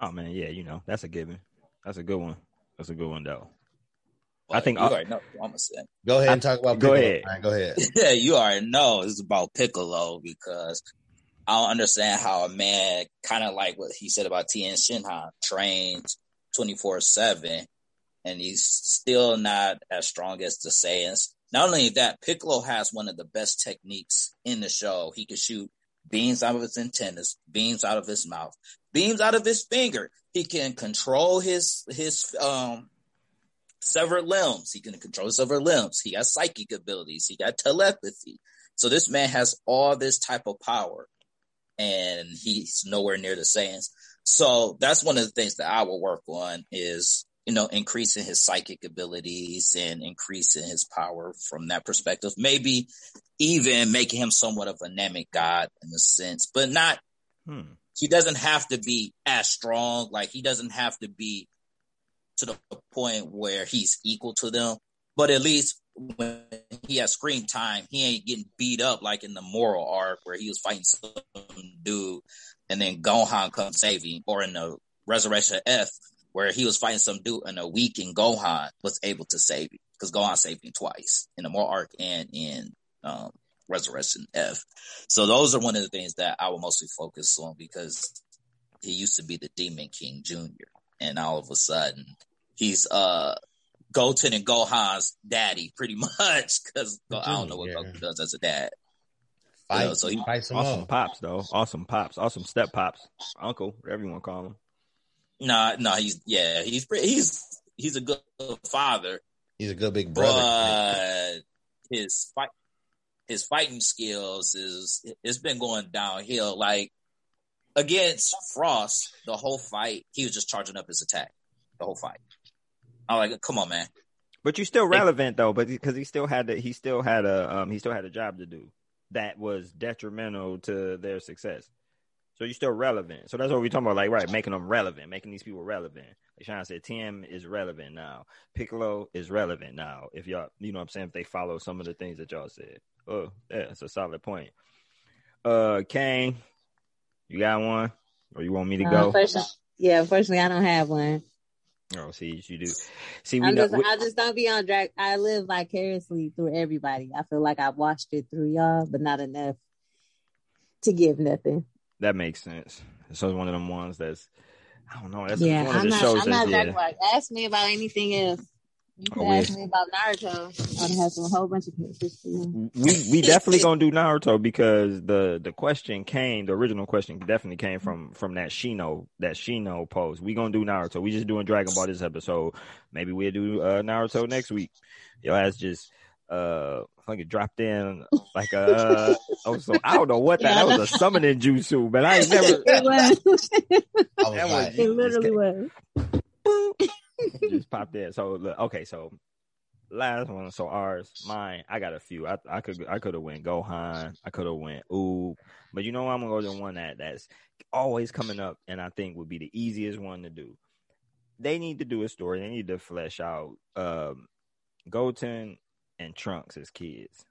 S1: Oh man, yeah, you know that's a given. That's a good one. That's a good one though. I think
S6: you
S1: I'll-
S6: already know what I'm gonna say.
S3: Go ahead and talk about.
S1: Go ahead.
S3: Ryan. Go ahead.
S6: Yeah, you already know it's about Piccolo because I don't understand how a man kind of like what he said about Tien Shinhan trains 24 seven and he's still not as strong as the Saiyans. Not only that, Piccolo has one of the best techniques in the show. He can shoot beams out of his antennas, beams out of his mouth, beams out of his finger. He can control his, his, um, severed limbs. He can control his severed limbs. He has psychic abilities. He got telepathy. So this man has all this type of power and he's nowhere near the Saiyans. So that's one of the things that I will work on is, you know, increasing his psychic abilities and increasing his power from that perspective. Maybe even making him somewhat of a Namek god in a sense, but not,
S1: Hmm.
S6: he doesn't have to be as strong. Like he doesn't have to be to the point where he's equal to them. But at least when he has screen time, he ain't getting beat up like in the Moro arc where he was fighting some dude and then Gohan comes saving, or in the Resurrection F where he was fighting some dude and a weak and Gohan was able to save him because Gohan saved him twice in the Moro arc and in um, Resurrection F. So those are one of the things that I will mostly focus on because he used to be the Demon King Jr. and all of a sudden he's uh Goten and Gohan's daddy pretty much because I don't know what
S3: Yeah.
S6: Goku does as a dad.
S3: Fight,
S6: Yeah, so he-
S3: fight some
S1: Awesome
S3: more.
S1: pops though. Awesome pops. Awesome step pops. Uncle, whatever you want to call him.
S6: No, no, he's yeah, he's pretty, he's he's a good father,
S3: He's a good big brother.
S6: but his fight his fighting skills is it's been going downhill. Like against Frost, the whole fight he was just charging up his attack, the whole fight. I'm like, come on, man.
S1: But you're still relevant though, but because he still had to, he still had a um he still had a job to do that was detrimental to their success. So you're still relevant. So that's what we're talking about, like right, making them relevant, making these people relevant. Like Sean said, Tien is relevant now. Piccolo is relevant now. If y'all, you know, what I'm saying, if they follow some of the things that y'all said. Oh, yeah, it's a solid point. Uh, Kane, you got one, or you want me to
S5: Uh,
S1: go?
S5: unfortunately- yeah, unfortunately, I don't have one.
S1: Oh, see, you do. See, we
S5: I'm
S1: know.
S5: just,
S1: we-
S5: I just don't be on drag. I live vicariously through everybody. I feel like I've watched it through y'all, but not enough to give nothing.
S1: That makes sense. So it's one of them ones that's I don't know. That's
S5: yeah,
S1: one of
S5: I'm
S1: the
S5: not.
S1: shows
S5: I'm not
S1: yeah.
S5: Ask me about anything else. You
S1: Oh,
S5: could
S1: yeah.
S5: ask me about Naruto. I'd have some a whole bunch of pictures for you.
S1: we we definitely gonna do Naruto because the the question came, the original question definitely came from from that Shino that Shino post. We gonna do Naruto. We just doing Dragon Ball this episode. Maybe we'll do uh, Naruto next week. Your ass just uh fucking dropped in like uh oh so I don't know what that that was a summoning jutsu, but I ain't never
S5: It was.
S3: I
S1: That was-
S5: it literally was.
S1: Just popped in. So look, okay, so last one, so ours, mine. I got a few. I I could I could have went Gohan. I could have went Ooh, but you know? I'm gonna go to one that that's always coming up, and I think would be the easiest one to do. They need to do a story. They need to flesh out um, Goten and Trunks as kids.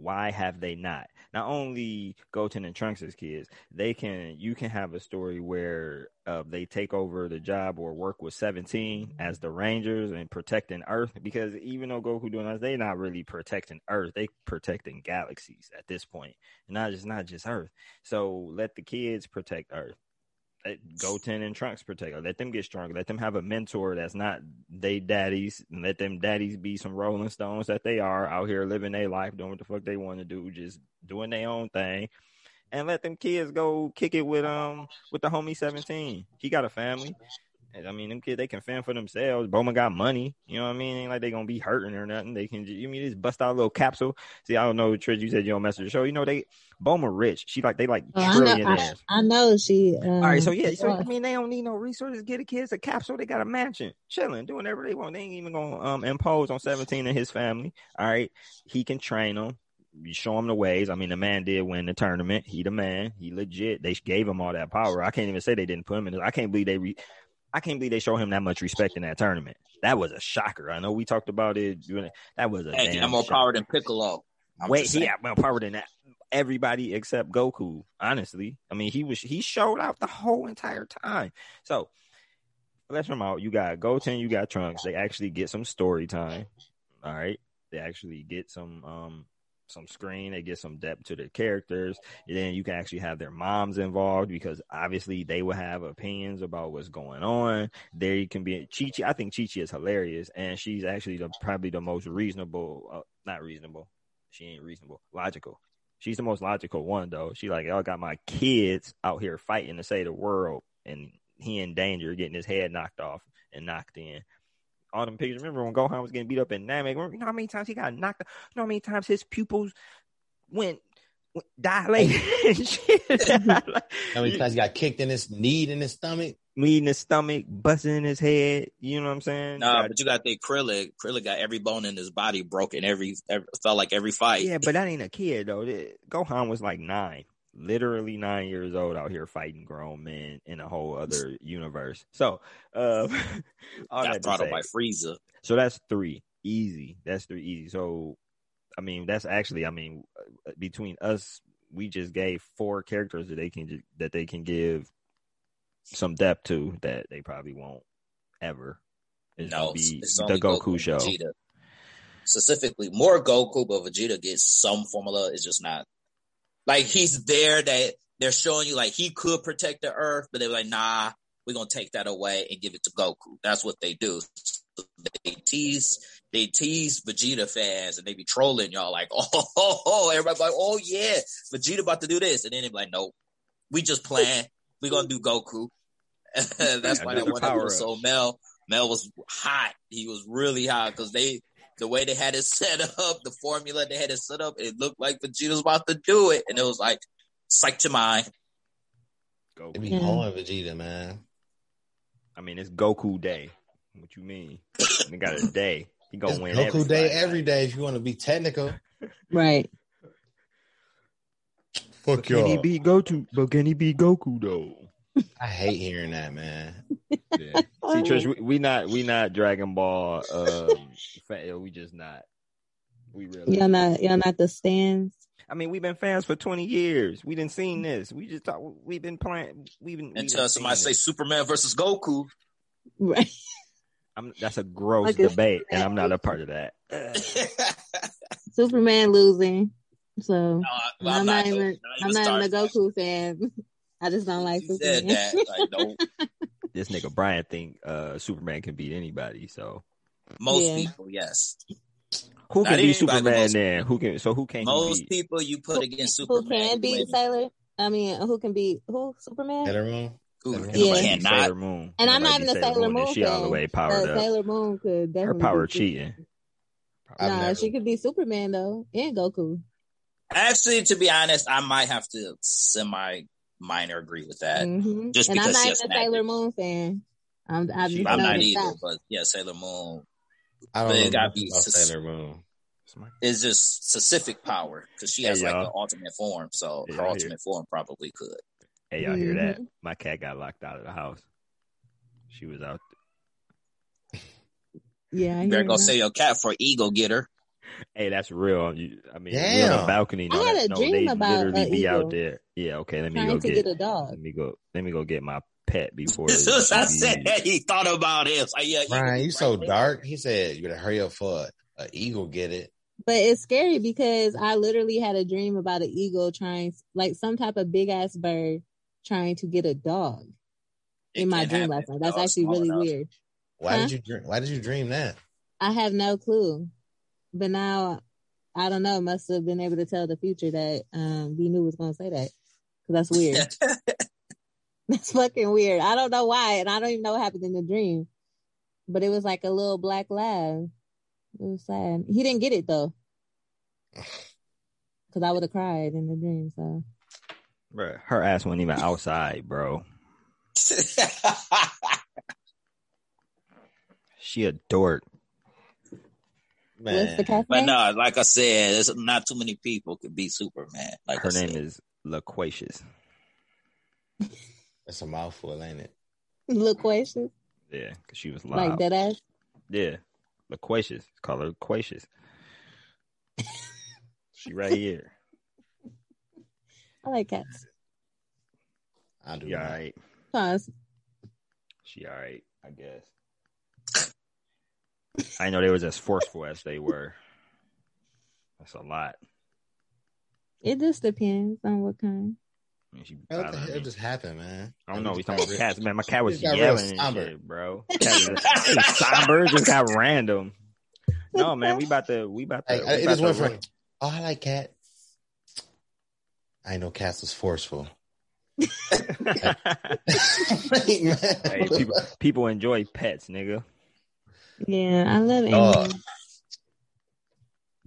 S1: Why have they not? Not only Goten and Trunks as kids, they can you can have a story where uh, they take over the job or work with 17 as the Rangers and protecting Earth because even though Goku doing that, they're not really protecting Earth, they protecting galaxies at this point, and not just not just Earth. So let the kids protect Earth. Goten and Trunks particular. Let them get stronger. Let them have a mentor that's not they daddies. And let them daddies be some Rolling Stones that they are out here living their life, doing what the fuck they want to do, just doing their own thing. And let them kids go kick it with um with the homie seventeen. He got a family. And, I mean, them kids they can fend for themselves. Bulma got money. You know what I mean? Ain't like they gonna be hurting or nothing. They can. You mean just bust out a little capsule? See, I don't know, Trish. You said you don't mess with the show. You know they Bulma rich. She like they like
S5: Oh, I know. I, I know she. Um,
S1: All right, so yeah, so I mean, they don't need no resources. Get the kids a capsule. They got a mansion, chilling, doing whatever they want. They ain't even gonna um impose on seventeen and his family. All right, he can train them. You show him the ways. I mean, the man did win the tournament. He the man. He legit. They gave him all that power. I can't even say they didn't put him in. I can't believe they. Re- I can't believe they show him that much respect in that tournament. That was a shocker. I know we talked about it. That was a
S6: Hey, got more
S1: shocker.
S6: power than Piccolo. I'm
S1: Wait, he more power than that. Everybody except Goku. Honestly, I mean, he was he showed out the whole entire time. So let's them out. You got Goten, you got Trunks. They actually get some story time. All right, they actually get some um some screen. They get some depth to their characters. And then you can actually have their moms involved because obviously they will have opinions about what's going on. There you can be Chi Chi. I think Chi Chi is hilarious, and she's actually the probably the most reasonable. Uh, not reasonable. She ain't reasonable. Logical. She's the most logical one though. She like, y'all got my kids out here fighting to save the world, and he in danger, getting his head knocked off and knocked in. All them pictures. Remember when Gohan was getting beat up in Namek? Remember, you know how many times he got knocked? You know how many times his pupils went, went dilated
S3: how many times he got kicked in his knee in his stomach?
S1: Knee in his stomach, busting in his head. You know what I'm saying?
S6: Nah,
S1: Got-
S6: but you got the Krillin. Krillin got every bone in his body broken. Every, every felt like every fight.
S1: Yeah, but that ain't a kid though. Gohan was like nine, literally nine years old out here fighting grown men in a whole other universe. So, uh, all
S6: got
S1: that to
S6: by Frieza.
S1: so that's three easy. That's three easy. So, I mean, that's actually, I mean, uh, between us, we just gave four characters that they can that they can give some depth to that they probably won't ever. It's
S6: No,
S1: be
S6: it's
S1: the
S6: only
S1: Goku, show.
S6: Vegeta. Specifically, more Goku, but Vegeta gets some formula. It's just not like he's there. That they're showing you like he could protect the Earth, but they're like, nah, we're gonna take that away and give it to Goku. That's what they do. So they tease, they tease Vegeta fans, and they be trolling y'all like, oh, oh, oh. everybody like, oh yeah, Vegeta about to do this, and then they be like, nope, we just playing. we gonna do Goku. That's why
S1: do
S6: that one episode, Mel, Mel was hot. He was really hot because they, the way they had it set up, the formula they had it set up, it looked like Vegeta was about to do it, and it was like, psych your mind.
S1: Goku.
S3: They be
S5: Yeah.
S3: holding Vegeta, man.
S1: I mean, it's Goku Day. What you mean? they got a day. He gonna
S3: It's
S1: win
S3: Goku
S1: every
S3: Day
S1: fight.
S3: every day if you want to be technical.
S5: Right.
S3: Fuck
S1: But can he
S3: y'all.
S1: beat Goku? But can he beat Goku though?
S3: I hate hearing that, man.
S1: Yeah. See, Trish, we, we not we not Dragon Ball. Um, fan, we just not. We really.
S5: Y'all not y'all not the stands.
S1: I mean, we've been fans for twenty years. We didn't seen this. We just thought we've been playing. We've been.
S6: Until
S1: done
S6: somebody say
S1: this.
S6: Superman versus Goku.
S5: Right.
S1: I'm, that's a gross
S5: Like a-
S1: debate, and I'm not a part of that.
S5: Superman losing. So
S6: No, well,
S5: I'm, not
S6: not
S5: even I'm not even a Goku fan. I just don't like
S6: You said
S5: Superman.
S6: that. Like, no.
S1: this nigga Brian think uh, Superman can beat anybody. So
S6: Most
S5: Yeah.
S6: people, yes.
S1: Who can be
S6: anybody,
S1: Superman
S6: most
S1: then? Who can? So who can?
S6: Most
S1: beat?
S6: people you put against
S5: Who
S6: Superman,
S5: can
S6: you
S5: beat
S6: win.
S5: Sailor? I mean, who can beat who? Superman?
S3: Sailor Moon.
S6: Who
S3: Yeah.
S1: Nobody beat
S6: cannot?
S1: Sailor Moon.
S5: And I'm not even a Sailor
S1: and
S5: Moon
S1: She all the
S5: fan,
S1: way
S5: but
S1: powered up.
S5: Sailor Moon could
S1: Her power
S5: beat
S1: cheating.
S3: I've
S5: Nah,
S3: never-
S5: she could be Superman though, and Goku.
S6: Actually, to be honest, I might have to semi minor agree with that.
S5: hmm
S6: just
S5: and I'm
S6: because
S5: not
S6: she
S5: even a
S6: an
S5: Sailor Moon fan. I'm, I
S1: She-
S5: just
S6: I'm not either,
S5: facts.
S6: but yeah, Sailor Moon
S3: I don't
S6: But
S3: know
S6: gotta be
S3: about
S6: sus-
S3: Sailor Moon.
S6: is just specific power because she
S1: Hey,
S6: has like
S1: y'all.
S6: the ultimate form. So
S1: Yeah,
S6: her
S1: I hear.
S6: ultimate form probably could.
S1: Hey, y'all hear that?
S5: Mhm.
S1: My cat got locked out of the house. She was out.
S5: Yeah, I
S6: You better
S5: hear
S6: go
S5: that.
S6: sell your cat for eagle getter.
S1: Hey, that's real. You, I mean, we on
S3: Damn.
S1: the balcony.
S5: I had a
S1: no,
S5: dream about
S1: literally be
S5: eagle
S1: out there. Yeah, okay. Let me
S5: trying
S1: go
S5: to
S1: get.
S5: get a dog.
S1: Let me go. Let me go get my pet before.
S6: As soon as I said that, he thought about it. It's like, yeah,
S3: Brian,
S6: be
S3: you so
S6: there.
S3: dark. He said you better hurry up for a, a eagle get it.
S5: But it's scary because I literally had a dream about an eagle trying, like some type of big ass bird trying to get a dog
S6: It
S5: in my dream
S6: happen.
S5: last night. That's actually really
S6: enough.
S5: weird.
S3: Why
S5: Huh?
S3: did you dream? Why did you dream that?
S5: I have no clue. But now I don't know. Must have been able to tell the future that um we knew was gonna say that. Cause that's weird. that's fucking weird. I don't know why, and I don't even know what happened in the dream. But it was like a little black lab. It was sad. He didn't get it though. Cause I would have cried in the dream. So
S1: Bruh, her ass wasn't even outside, bro. She a dork.
S3: Man,
S5: what's the
S6: but
S5: name?
S6: no, like I said, there's not too many people could be Superman. Like
S1: Her
S6: I
S1: name
S6: said.
S1: is Loquacious.
S3: that's a mouthful, ain't it?
S5: Loquacious,
S1: Yeah, because she was
S5: like
S1: loud.
S5: that ass.
S1: Yeah, Loquacious. Call her Loquacious. she right here.
S5: I like cats.
S3: I do.
S1: She all
S3: not.
S5: Pause.
S1: She all right, I guess. I know they was as forceful as they were. That's a lot.
S5: It just depends on what kind.
S1: I mean, she
S3: Man, what the hell
S1: me.
S3: just happened, man?
S1: I don't know. We
S3: We
S1: talking about cats, man. My cat was
S3: just got
S1: yelling and shit, bro. Cat was- hey, somber just got random. No, man, we about to, we about to.
S3: Like,
S1: we
S3: I- it
S1: about
S3: just
S1: to
S3: went from,
S1: run-
S3: oh, I like cats. I know cats was forceful.
S1: hey, people, people enjoy pets, nigga.
S5: Yeah, I love
S3: Dog.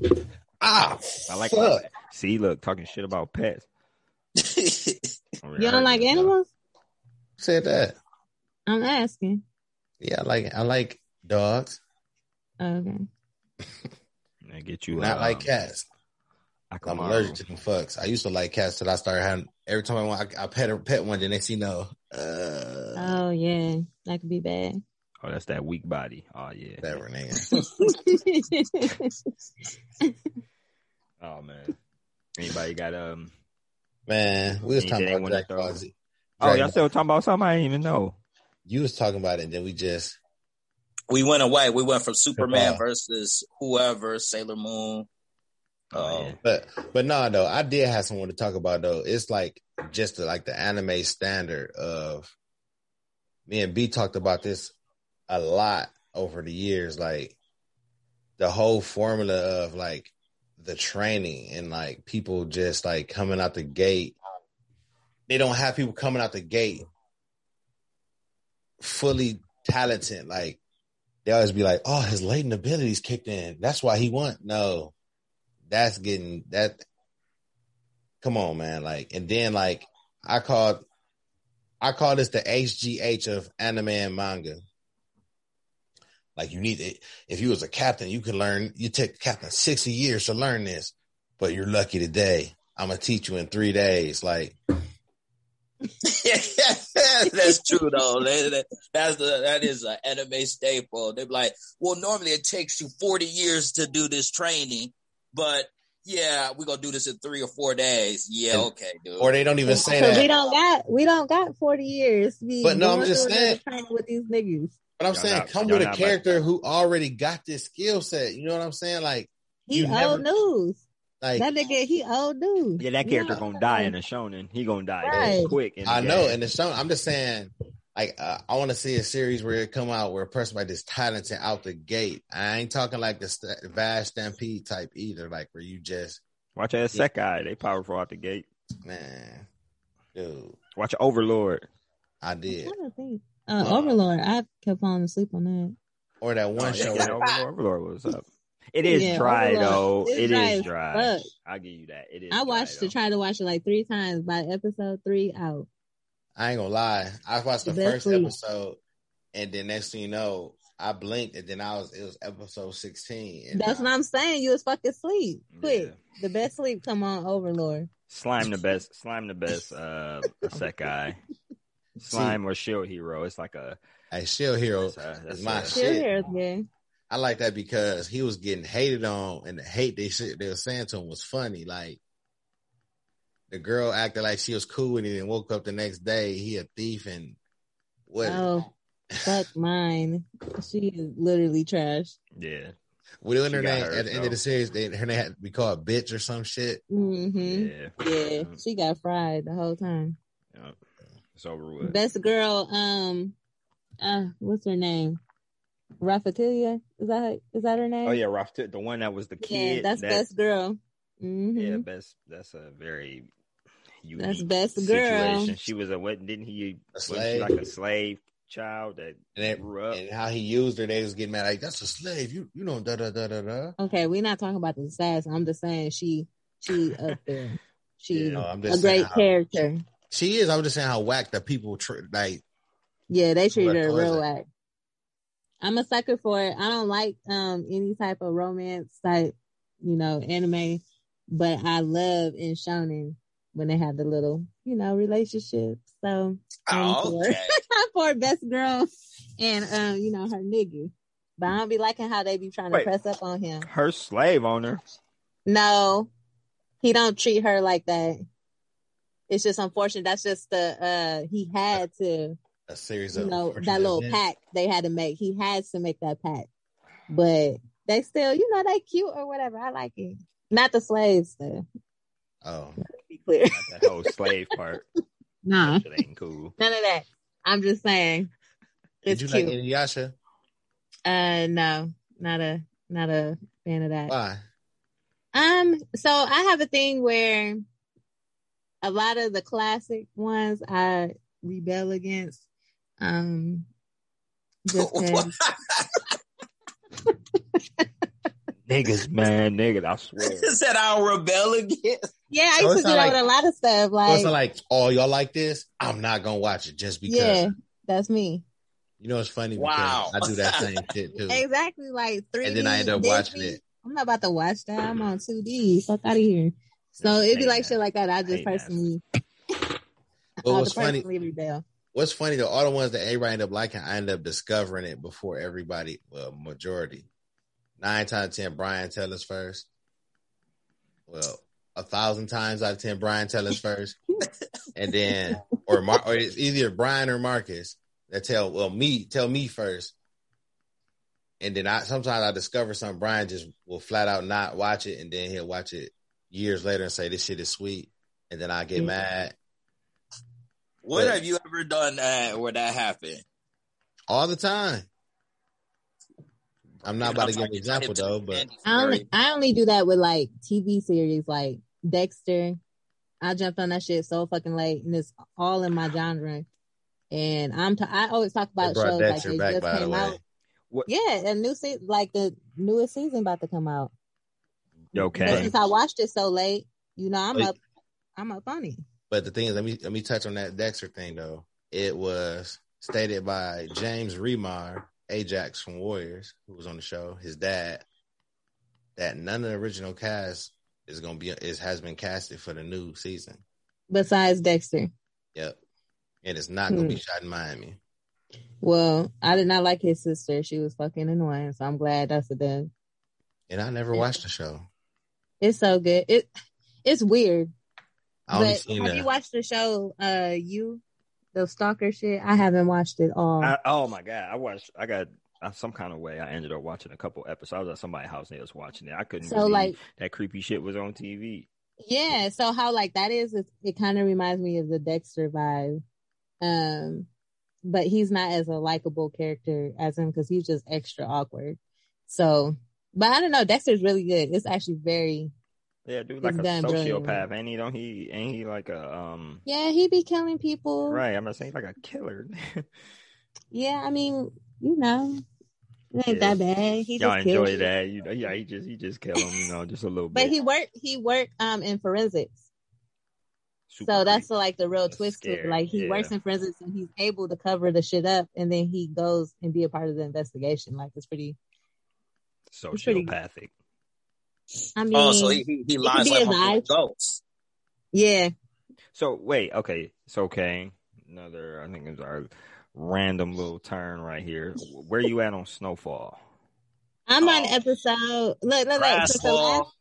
S5: animals.
S3: ah,
S1: I like.
S3: fuck.
S1: See, look, talking shit about pets.
S5: You don't like animals?
S3: Said that?
S5: I'm asking.
S3: Yeah, I like I like dogs,
S5: Okay.
S1: I get you.
S3: not
S1: um,
S3: like cats. I'm allergic to them fucks. I used to like cats till I started having. Every time I want, I, I pet a pet one. The next thing you know, uh,
S5: Oh yeah, that could be bad.
S1: Oh, that's that weak body. Oh yeah.
S3: whatever, nigga.
S1: Oh man. Anybody got um?
S3: Man, we was talking about
S1: wanna throw?
S3: Ball Z.
S1: Oh, y'all still talking about something I didn't even know.
S3: You was talking about it, and then we just
S6: we went away. We went from Superman
S3: Goodbye.
S6: versus whoever, Sailor Moon.
S1: Oh,
S6: Um.
S3: But but no, though I did have someone to talk about though. It's like just the, like the anime standard of me and B talked about this a lot over the years. Like the whole formula of like the training and like people just like coming out the gate. They don't have people coming out the gate fully talented. Like they always be like, "Oh, his latent abilities kicked in. That's why he won." No, that's getting that. Come on, man! Like, and then like I called, I call this the HGH of anime and manga. Like, you need it. If you was a captain, you could learn. You take captain sixty years to learn this, but you're lucky today. I'm gonna teach you in three days. Like,
S6: that's true though. That- that- That's the that is an anime staple. They're like, well, normally it takes you forty years to do this training, but yeah, we're gonna do this in three or four days. Yeah, okay, dude.
S3: or they don't even say
S5: Because we don't got we don't got forty years. to be
S3: But no, I'm just saying-
S5: with these niggas.
S3: But I'm
S1: Y'all
S3: saying,
S1: not-
S3: come with a
S1: not like
S3: character who already got this skill set. You know what I'm saying? Like,
S5: He
S3: You never-
S5: old news.
S3: like
S5: That nigga, he old news.
S1: Yeah, that character
S5: know?
S1: gonna die in a shonen. He gonna die
S5: Right.
S1: quick. in the
S3: I know,
S1: game.
S3: and the show. I'm just saying, like uh, I want to see a series where it come out where a person like this talented out the gate. I ain't talking like the st- vast stampede type either, like where you just
S1: Watch that Sekai. They powerful out the gate.
S3: man, dude.
S1: Watch Overlord.
S3: I
S5: I'm
S3: did.
S5: Trying to. Uh, Overlord. I kept falling asleep on that.
S3: Or that one
S1: Oh,
S3: show.
S1: yeah, Overlord, Overlord was up. It is
S5: Yeah,
S1: dry
S5: Overlord.
S1: though.
S5: It's
S1: It
S5: dry
S1: is dry.
S5: fuck.
S1: I'll give you that. It is.
S5: I watched
S1: dry,
S5: to try to watch it like three times by episode three out.
S3: I ain't gonna lie. I watched the
S5: The
S3: first
S5: sleep.
S3: episode, and then next thing you know, I blinked, and then I was it was episode sixteen. And
S5: That's
S3: I-
S5: what I'm saying. You was fucking sleep. Quick.
S1: Yeah.
S5: The best sleep come on Overlord.
S1: Slime the best. Slime the best. Uh, Sekai. Slime or Shield Hero. It's like a.
S3: Hey, Shield Hero
S1: That's, a, that's
S3: my
S1: a-
S5: Still
S3: shit.
S5: here.
S3: I like that because he was getting hated on, and the hate they shit they were saying to him was funny. Like the girl acted like she was cool, and then woke up the next day he a thief and what?
S5: Oh, fuck mine. She is literally trash.
S1: Yeah.
S3: What her name
S1: hers,
S3: at the end of the series? They, her name had to be called bitch or some shit.
S5: hmm
S1: Yeah.
S5: Yeah, she got fried the whole time.
S1: yeah. It's over with.
S5: Best girl, um, uh, what's her name? Raphtalia? Is that her, is that her name?
S1: Oh yeah, Ralph, the one that was the kid.
S5: yeah, that's
S1: that,
S5: best girl. hmm
S1: Yeah, best. That's a very unique
S5: That's best girl.
S1: situation. She was a what? Didn't he?
S3: A slave.
S1: like a slave child that
S3: And, then,
S1: grew up.
S3: and how he used her, they was getting mad like that's a slave. You you know da da da da da.
S5: Okay, we're not talking about the sass. I'm just saying she she up there. She
S1: Yeah.
S3: No,
S5: a great
S3: how-
S5: character.
S3: She is. I'm just saying how whack the people tr- like.
S5: Yeah, they treat her real
S3: it?
S5: whack. I'm a sucker for it. I don't like um any type of romance type, you know, anime, but I love in shonen when they have the little, you know, relationship. So I'm
S6: Oh,
S5: for,
S6: okay.
S5: I'm for best girl and um, you know, her nigga. But I don't be liking how they be trying to press up on him.
S1: Her slave owner.
S5: No, he don't treat her like that. It's just unfortunate. That's just the uh he had to
S3: A series
S5: you
S3: of
S5: know that little
S3: events.
S5: pack they had to make. He had to make that pack, but they still, you know, they cute or whatever. I like it. Not the slaves, though.
S3: Oh,
S5: Be clear.
S1: Not that whole slave part.
S5: nah,
S1: That ain't cool.
S5: none of that. I'm just saying.
S3: did you
S5: cute.
S3: like Inuyasha?
S5: uh, no, not a not a fan of that.
S3: Why?
S5: Um, so I have a thing where a lot of the classic ones I rebel against. Um, just 'cause-
S1: Niggas, man, niggas, I swear.
S6: said I'll rebel against.
S5: yeah, I used
S3: it's
S5: to do
S3: not
S5: that
S3: like-
S5: with a lot of stuff.
S3: So
S5: Like,
S3: it's like, oh, y'all like this? I'm not gonna watch it just because.
S5: yeah, that's me.
S3: You know, it's funny.
S6: Wow.
S3: I do that same shit too.
S5: Exactly, like three.
S3: And then I end up watching it.
S5: I'm not about to watch that. I'm on two D. Fuck out of here. So it'd be like shit like that. I just
S1: Hate
S5: personally,
S3: But what's funny,
S5: personally rebel.
S3: what's funny though, all the ones that everybody end up liking, I end up discovering it before everybody, well, majority. Nine times out of ten, Brian tell us first. Well, a thousand times out of ten, Brian tell us first, and then or Mar- or it's either Brian or Marcus that tell well me tell me first, and then I sometimes I discover something. Brian just will flat out not watch it, and then he'll watch it years later and say this shit is sweet, and then I get
S5: Yeah.
S3: mad
S6: What
S3: But-
S6: have you ever done that where that happened?
S3: all the time. I'm not about to give an example though, but
S5: I only, I only do that with like TV series like Dexter. I jumped on that shit so fucking late, and it's all in my genre. And I'm t- I always talk about shows
S3: Dexter
S5: like they
S3: back
S5: just came out.
S1: What?
S5: Yeah, a new season, like the newest season about to come out. But
S1: Okay.
S5: since I watched it so late, you know, I'm
S3: Wait.
S5: up, I'm up on it.
S3: But the thing is, let me let me touch on that Dexter thing though. It was stated by James Remar, Ajax from Warriors, who was on the show, his dad, that none of the original cast is gonna be is has been casted for the new season.
S5: Besides Dexter.
S3: Yep. And it's not gonna be
S5: Hmm.
S3: shot in Miami.
S5: Well, I did not like his sister. She was fucking annoying, so I'm glad that's a done.
S3: And I never watched the show.
S5: It's so good. It it's weird.
S3: I
S5: But
S3: seen
S5: have
S3: the
S5: you watched the show uh you the stalker shit? I haven't watched it all.
S1: I, oh my god, I watched. I got uh, some kind of way. I ended up watching a couple episodes. I was at somebody's house and they was watching it. I couldn't
S5: So,
S1: believe
S5: like-
S1: that creepy shit was on TV.
S5: yeah, so how like that is it, it kind of reminds me of the Dexter vibe. Um but he's not as a likable character as him because he's just extra awkward. So, but I don't know. Dexter's really good. It's actually very
S1: Yeah, dude, like a sociopath, ain't he? Don't he? Ain't he like a um?
S5: yeah. He be killing people.
S1: Right, I'm not saying like a killer.
S5: Yeah, I mean, you know, it ain't
S1: Yeah.
S5: that bad. He
S1: Y'all
S5: just
S1: enjoy that, you know? Yeah, he just he just kill him, you know, just a little
S5: But
S1: bit.
S5: But he worked. He worked um in forensics.
S1: Super
S5: so that's like the real
S1: That's
S5: twist to it. Like he
S1: yeah.
S5: works in forensics and he's able to cover the shit up, and then he goes and be a part of the investigation. Like it's pretty. It's
S1: sociopathic.
S5: I mean,
S6: Oh, so he he, he
S5: could
S6: lies
S5: be
S6: like
S5: his
S6: one of
S5: eyes.
S6: the ghosts.
S5: yeah.
S1: So wait, okay, so okay, another I think it's our random little turn right here. Where you at on Snowfall?
S5: I'm on
S6: Oh.
S5: episode. Look, look, look. Since the, last,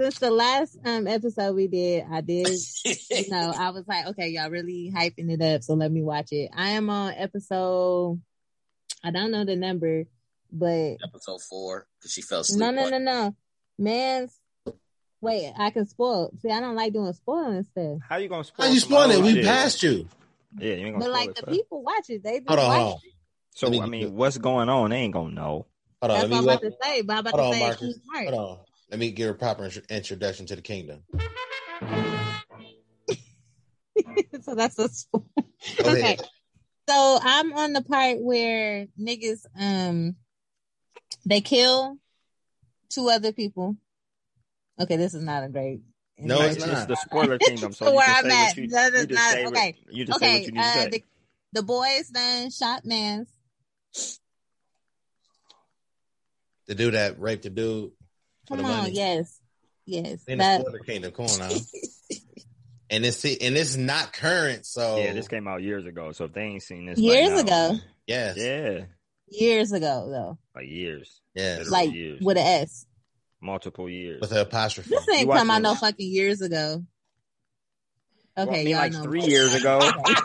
S5: since the last um episode we did, I did. you know, I was like, okay, y'all really hyping it up, so let me watch it. I am on episode. I don't know the number, but
S6: Episode four, because she fell asleep.
S5: no, no, no, no, man. Wait, I can spoil. See, I don't like doing spoiling stuff.
S1: How you gonna spoil?
S3: How you
S1: some
S3: spoiling it? We
S1: shit?
S3: passed you.
S1: Yeah, you ain't gonna
S5: But
S1: spoil
S5: like
S1: it
S5: the
S1: for
S5: people watch it, they just
S3: Hold on,
S5: watch
S3: hold on.
S5: it.
S1: So
S3: me
S1: I mean,
S3: you-
S1: what's going on? They ain't gonna know.
S3: Hold on,
S5: That's
S3: let
S5: what
S3: me
S5: I'm about to say. But I'm about
S3: hold on,
S5: to say,
S3: Marcus.
S5: keep smart.
S3: hold on. Let me give a proper introduction to the kingdom.
S5: so that's a spoil. Okay. So I'm on the part where niggas um they kill two other people. Okay, this is not a great.
S3: No,
S1: Right,
S3: it's
S1: it's
S3: not.
S1: the spoiler kingdom. So
S5: So where I'm at,
S1: you,
S5: that
S1: you
S5: is
S1: just
S5: not-
S1: say. what-
S5: okay.
S1: You just say
S5: Okay,
S1: what you need to
S5: uh,
S1: say.
S5: the, the boys then shot mans.
S3: The dude that raped the dude for
S5: Come
S3: the
S5: on,
S3: money.
S5: yes, yes.
S3: In
S5: That
S3: the spoiler kingdom. Come on and it's and it's not current, so
S1: Yeah, this came out years ago. So if they ain't seen this, by
S5: years
S1: now-
S5: ago,
S3: yes,
S1: yeah,
S5: years ago though,
S1: like years, Yeah.
S5: Like
S1: years.
S5: with an S.
S1: multiple years.
S3: with the apostrophe.
S5: This ain't
S1: watched
S5: come out
S1: it?
S5: no fucking years ago.
S1: Well,
S5: Okay,
S1: I mean,
S5: y'all
S1: like
S5: know.
S1: three years ago.
S5: I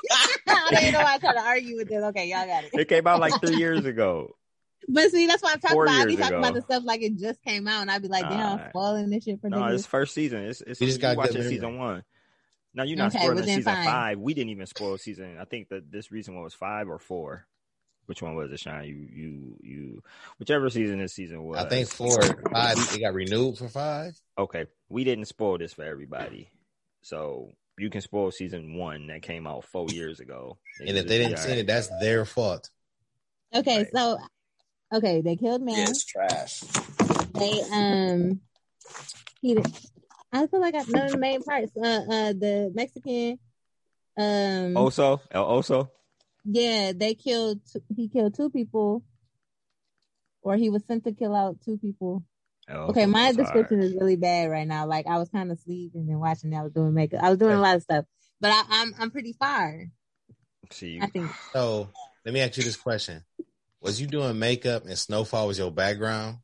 S5: don't even know why I try to argue with this. Okay, y'all got it.
S1: it came out like three years ago.
S5: But see, that's what I'm talking
S1: Four
S5: about. I be talking
S1: ago.
S5: about the stuff like it just came out, and I'd be like, damn, I'm spoiling this shit for
S1: No,
S5: niggas.
S1: it's first season. It's it's
S3: You just got
S1: watching
S3: good memory.
S1: season one. No, you're not
S5: Okay,
S1: spoiling
S5: well
S1: season
S5: fine.
S1: five. We didn't even spoil season. I think that this recent one was five or four. Which one was it, Shine? You you you whichever season this season was.
S3: I think four, five. It got renewed for five.
S1: Okay, we didn't spoil this for everybody, so you can spoil season one that came out four years ago.
S3: And if they didn't see it, that's their fault.
S5: okay,
S1: Right.
S5: so okay, they killed man.
S6: Yeah, it's trash.
S5: They um, he. I feel like I know the main parts. Uh, uh, the Mexican. Um.
S1: Oso El Oso.
S5: Yeah, they killed. Two, he killed two people, or he was sent to kill out two people.
S1: El
S5: Okay, my description
S1: hard.
S5: is really bad right now. Like I was kind of asleep and then watching. I was doing makeup. I was doing a lot of stuff, but I, I'm I'm pretty far.
S1: See,
S5: I think.
S3: So let me ask you this question: Was you doing makeup and Snowfall was your background?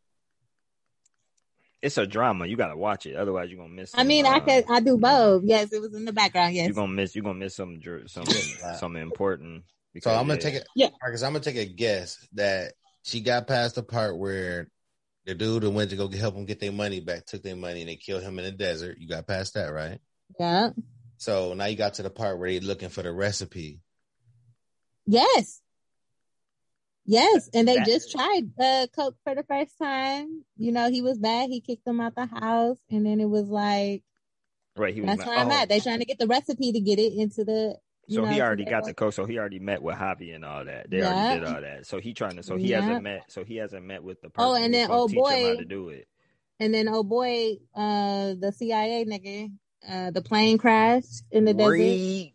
S1: it's a drama. You gotta watch it, otherwise you're gonna miss.
S5: I
S1: some,
S5: mean, I
S1: uh,
S5: could. I do both. Yes, it was in the background. Yes.
S1: You're gonna miss. You're gonna miss some dr- some something important.
S3: So I'm gonna
S1: yeah.
S3: take it,
S5: Yeah.
S3: Marcus. I'm gonna take a guess that she got past the part where the dude that went to go help them get their money back took their money and they killed him in the desert. You got past that, right?
S5: Yeah.
S3: So now you got to the part where they're looking for the recipe.
S5: Yes. Yes, and they just tried uh coke for the first time. You know, he was bad. He kicked them out the house, and then it was like
S1: Right, he was.
S5: that's
S1: ma-
S5: where I'm
S1: oh,
S5: at. They trying to get the recipe to get it into the. You
S1: So
S5: know,
S1: he already got the coach. So he already met with Javi and all that. They
S5: Yeah.
S1: already did all that. So he trying to. So he
S5: Yeah.
S1: hasn't met. So he hasn't met with the person.
S5: Oh, and then, oh,
S1: teach him how
S5: boy.
S1: to do it.
S5: And then, oh boy, uh, the CIA nigga, uh, the plane crashed in the desert.
S1: Reed.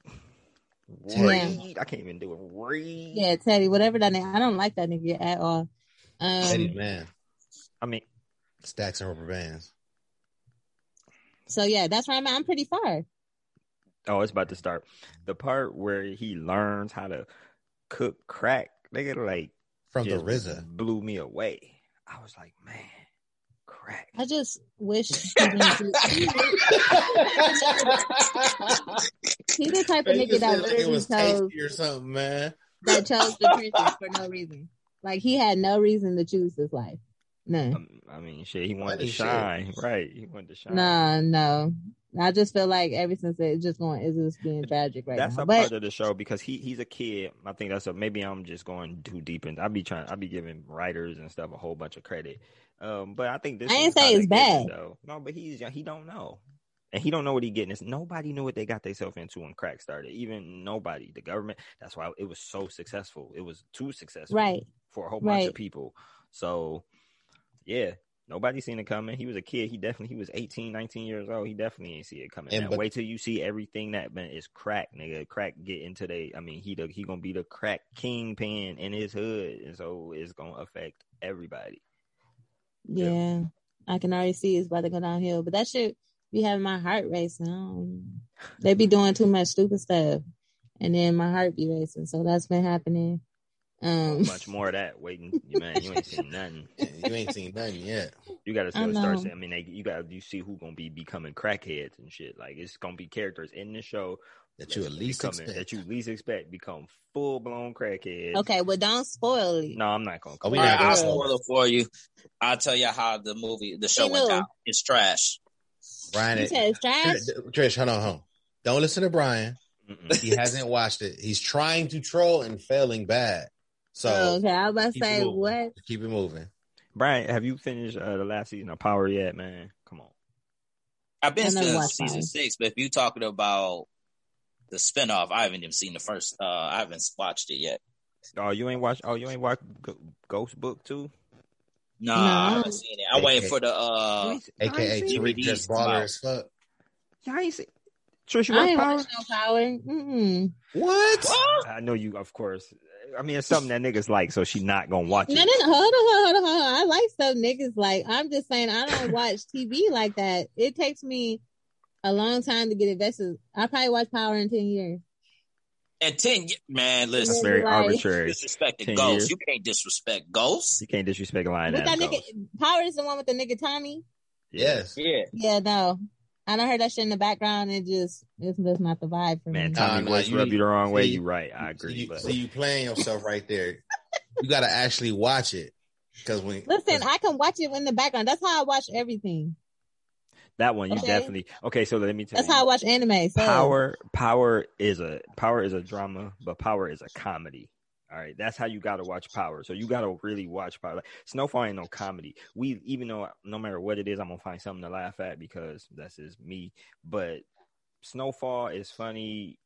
S5: Yeah.
S1: Reed. I can't even do it. Reed.
S5: Yeah, Teddy, whatever that name. I don't like that nigga at all.
S3: Eddie,
S5: Um,
S3: man,
S1: I mean,
S3: stacks and rubber bands.
S5: so yeah, that's where I'm at. I'm pretty far.
S1: Oh, it's about to start. The part where he learns how to cook crack. Nigga, like
S3: From the
S1: just
S3: RZA.
S1: blew me away. I was like, man, crack.
S5: I just wish he didn't do- He the type of nigga that
S3: said it
S5: literally
S3: was
S5: chose
S3: tasty or something, man.
S5: that chose the trenches for no reason. Like he had no reason to choose this life. No.
S1: Um, I mean, shit, he wanted
S3: Funny
S1: to
S3: shit.
S1: shine. Right. He wanted to shine.
S5: No, no. I just feel like ever since it's just going, it's just being tragic right
S1: that's
S5: now.
S1: That's a
S5: But
S1: part of the show because he he's a kid. I think that's a maybe I'm just going too deep in. I be trying. I be giving writers and stuff a whole bunch of credit. Um, but I think this.
S5: I
S1: is
S5: ain't say it's bad.
S1: though. No, but he's young. He don't know, and he don't know what he getting. It's, nobody knew what they got themselves into when crack started. Even nobody. The government. That's why it was so successful. It was too successful.
S5: right,
S1: for a whole bunch
S5: Right.
S1: of people. So, yeah, nobody seen it coming. He was a kid. He definitely he was 18, 19 years old. He definitely ain't see it coming.
S3: And
S1: And
S3: but-
S1: wait till you see everything that man is crack, nigga. Crack get into they. I mean, he the, he gonna be the crack kingpin in his hood, and so it's gonna affect everybody.
S5: yeah. I can already see it's about to go downhill. But that shit be having my heart racing. I don't- They be doing too much stupid stuff, and then my heart be racing. So that's been happening. Um,
S1: Much more of that waiting, man. You ain't seen nothing.
S3: You ain't seen nothing yet.
S1: You gotta
S5: I
S1: start. saying- I mean, they, you gotta you see who gonna be becoming crackheads and shit. Like it's gonna be characters in the show
S3: That you at least
S1: becoming,
S3: expect.
S1: that you least expect become full blown crackheads.
S5: okay, well, don't spoil it.
S1: No, I'm not gonna.
S3: Oh, we not gonna
S6: I'll
S3: spoil
S6: spoil it for you. I'll tell you how the movie, the show went
S5: Lou.
S6: down. It's trash.
S3: Brian, it-
S5: it's trash.
S3: Trish, Trish, hold on, hold on. Don't listen to Brian.
S1: Mm-mm.
S3: He hasn't watched it. He's trying to troll and failing bad. So
S5: Oh, okay, I was about to say what?
S3: keep it moving.
S1: Brian, have you finished uh, the last season of Power yet, man? Come on.
S6: I've been
S5: I never
S6: since
S5: watched
S6: season
S5: Power.
S6: six, but if you're talking about the spinoff, I haven't even seen the first. Uh, I haven't watched it yet.
S1: Oh, you ain't watch. Oh, you ain't watch G- Ghost Book too.
S6: Nah,
S5: No.
S6: I haven't seen it. I'm waiting for the. Uh
S1: ain't se- y'all
S3: AKA Tariq?
S6: DVDs
S3: just
S6: come
S3: baller
S6: out.
S3: as fuck.
S1: Y'all ain't see. Trish, you
S5: I
S1: watch
S5: ain't
S1: Power?
S5: no power. Mm-mm.
S3: What?
S1: I know you, of course. I mean, it's something that niggas like, so she not gonna watch it.
S5: no, no. Hold on, hold on, hold on. I like stuff niggas like. I'm just saying I don't watch TV like that. It takes me a long time to get invested. I probably watch Power in ten years.
S6: And ten, ye- man,
S1: That's
S6: listen,
S1: very
S5: Right.
S1: arbitrary.
S6: disrespecting
S1: 10
S6: Ghost.
S1: years.
S6: You can't disrespect ghosts.
S1: You can't disrespect a line
S5: With
S1: that
S5: that nigga, Power is the one with the nigga Tommy.
S3: Yes.
S6: Yeah,
S5: Yeah, no. I don't heard that shit in the background. It just it's just not the vibe for
S1: Man,
S5: me.
S1: Tommy
S3: Nah, nah, you-
S1: rub you the wrong way.
S3: see-
S1: You right. I
S3: See
S1: agree.
S3: you,
S1: but
S3: see you playing yourself right there. You got to actually watch it because when
S5: Listen, I can watch it in the background. That's how I watch everything.
S1: that one, you
S5: Okay.
S1: definitely. Okay, so let me tell you.
S5: That's
S1: you.
S5: how I watch anime. So
S1: Power, power is a power is a drama, but power is a comedy. All right, that's how you got to watch Power. So you got to really watch Power. Like, Snowfall ain't no comedy. We even though no matter what it is, I'm gonna find something to laugh at because that's just me. But Snowfall is funny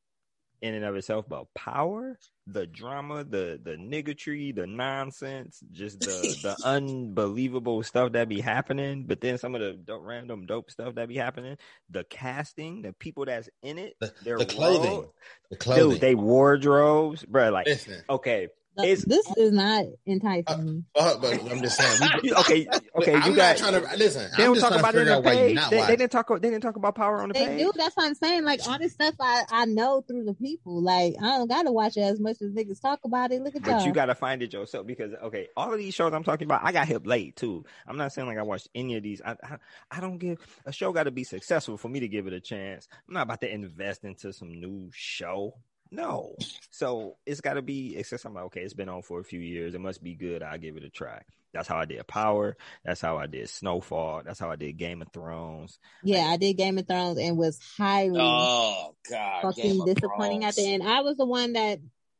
S1: in and of itself, but Power, the drama, the the niggatry, the nonsense, just the the unbelievable stuff that be happening. But then some of the dope, random dope stuff that be happening, the casting, the people that's in it,
S3: the,
S1: their
S3: the clothing,
S1: role-
S3: the clothing.
S1: dude, they wardrobes, bro. Like,
S3: Listen,
S1: okay,
S5: th-
S1: It's-
S5: this is not enticing me.
S3: uh, but I'm just saying. We,
S1: okay, okay.
S3: I'm
S1: You got.
S3: not trying to listen.
S1: They
S3: I'm
S1: don't talk about it in the
S3: out why you
S1: page. They, they didn't talk. They didn't talk about power on the
S5: They
S1: page.
S5: do. That's what I'm saying. Like all this stuff, I I know through the people. Like I don't gotta watch it as much as niggas talk about it. Look at
S1: But
S5: y'all.
S1: you got to find it yourself because okay, all of these shows I'm talking about, I got hip late too. I'm not saying like I watched any of these. I I, I don't give a show got to be successful for me to give it a chance. I'm not about to invest into some new show. No, so it's got to be. It's just I'm like okay, it's been on for a few years. It must be good. I'll give it a try. That's how I did Power. That's how I did Snowfall. That's how I did Game of Thrones.
S5: yeah, I did Game of Thrones and was highly
S6: Oh God,
S5: fucking
S6: of
S5: disappointing at the end. I was the one that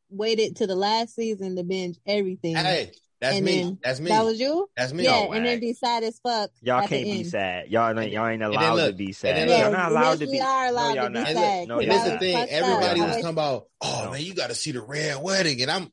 S5: waited to the last season to binge everything.
S3: Hey, that's
S5: And
S3: me.
S5: then
S3: That's me.
S5: That was you?
S3: that's me.
S5: Yeah,
S1: No
S5: and then
S1: way.
S5: be sad as fuck.
S1: Y'all
S5: at the
S1: can't be
S5: end.
S1: sad. Y'all ain't, y'all ain't allowed
S3: look,
S1: to be
S3: and
S1: sad.
S3: then
S5: Yeah,
S1: Y'all not allowed
S5: yes,
S1: to be.
S5: we are allowed
S1: no, y'all
S5: to be sad.
S3: look,
S1: No,
S3: and
S1: y'all
S3: the thing.
S5: Fucked up.
S3: Everybody was
S1: Y'all
S3: talking about, oh
S1: No.
S3: man, you got to see the red wedding, and I'm,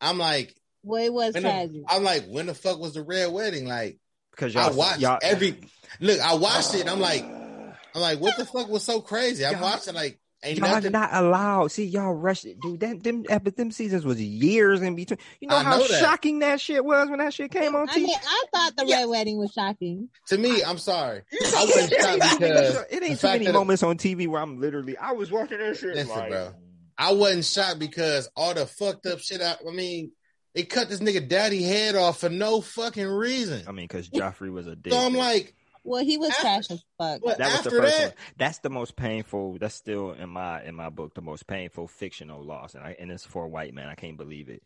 S3: I'm like,
S5: Well, it was
S3: when
S5: tragic.
S3: the, I'm like, when the fuck was the red wedding? Like,
S1: Because
S3: I
S1: y'all
S3: watched
S1: y'all,
S3: every. Look, I watched it. and I'm like, I'm like, what the fuck was so crazy? I'm watching like, ain't
S1: Y'all
S3: nothing.
S1: not allowed. See, y'all rushed it, dude. Them, them, epi- them seasons was years in between. You know
S3: I
S1: how
S3: know that.
S1: shocking that shit was when that shit came on
S5: I
S1: TV.
S5: mean, I thought the red wedding was shocking.
S3: to me, I'm sorry, I wasn't
S1: it ain't,
S3: shocked
S1: too many,
S3: because
S1: it ain't too many
S3: that-
S1: moments on TV where I'm literally. I was watching that shit.
S3: Listen,
S1: like,
S3: bro. I wasn't shocked because all the fucked up shit. I, I mean, they cut this nigga daddy head off for no fucking reason.
S1: I mean, because Joffrey was a dick.
S3: So I'm like,
S5: Well, he was
S3: After-
S5: trash as fuck.
S3: But
S1: that was the first
S3: that,
S1: one. That's the most painful. That's still in my in my book the most painful fictional loss, and I and it's for a white man. I can't believe it.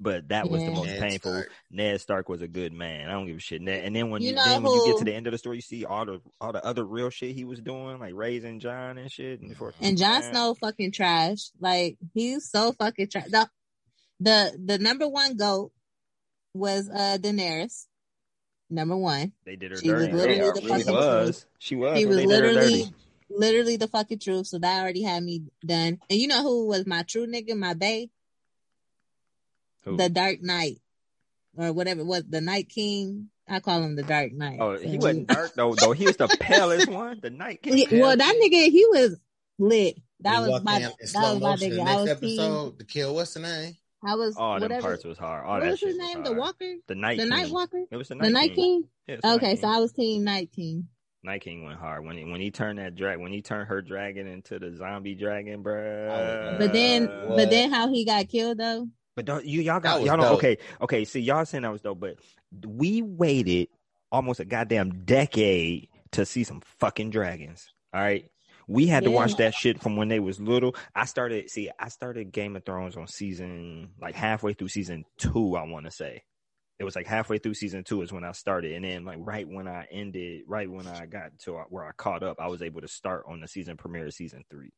S1: But that was the most
S3: Ned
S1: painful.
S3: Stark.
S1: Ned Stark was a good man. I don't give a shit. Ned, and then when
S5: You
S1: you,
S5: know
S1: then when you get to the end of the story, you see all the all the other real shit he was doing, like raising Jon and shit. And, before,
S5: And Jon
S1: Man,
S5: Snow fucking trash. Like he's so fucking trash. The, the the number one goat was uh Daenerys. Number one.
S1: They did her
S5: She was literally
S1: Yeah,
S5: the
S1: she
S5: fucking
S1: was. She was.
S5: He was
S1: they did her
S5: literally
S1: dirty.
S5: literally the fucking truth. So that already had me done. And you know who was my true nigga, my bae?
S1: Who?
S5: The Dark Knight. Or whatever it was, the Night King. I call him the Dark Knight.
S1: Oh, he wasn't dark though. Though he was the palest one, the Night King.
S5: Yeah, well, that nigga, he was lit. That
S3: He
S5: was my
S3: in
S5: that was my nigga.
S3: the
S5: I
S3: next
S5: was team.
S3: episode to kill what's the name?
S5: I was
S1: All them
S5: whatever.
S1: parts was hard. All
S5: what was his name?
S1: hard.
S5: The Walker,
S1: The Night
S5: the
S1: King.
S5: Night Walker,
S1: It was the
S5: the
S1: Night,
S5: Night
S1: King.
S5: King.
S1: Yeah, the
S5: Okay,
S1: Night
S5: so I was team Night King.
S1: Night King went hard when he when he turned that drag when he turned her dragon into the zombie dragon, bruh.
S5: But then,
S3: Uh,
S5: but then how he got killed though?
S1: But don't, you y'all got y'all don't okay okay. See y'all saying that was dope, but we waited almost a goddamn decade to see some fucking dragons. All right, we had to watch that shit from when they was little. I started see I started Game of Thrones on season like halfway through season two. I want to say it was like halfway through season two is when I started, and then like right when I ended, right when I got to where I caught up, I was able to start on the season premiere of season three.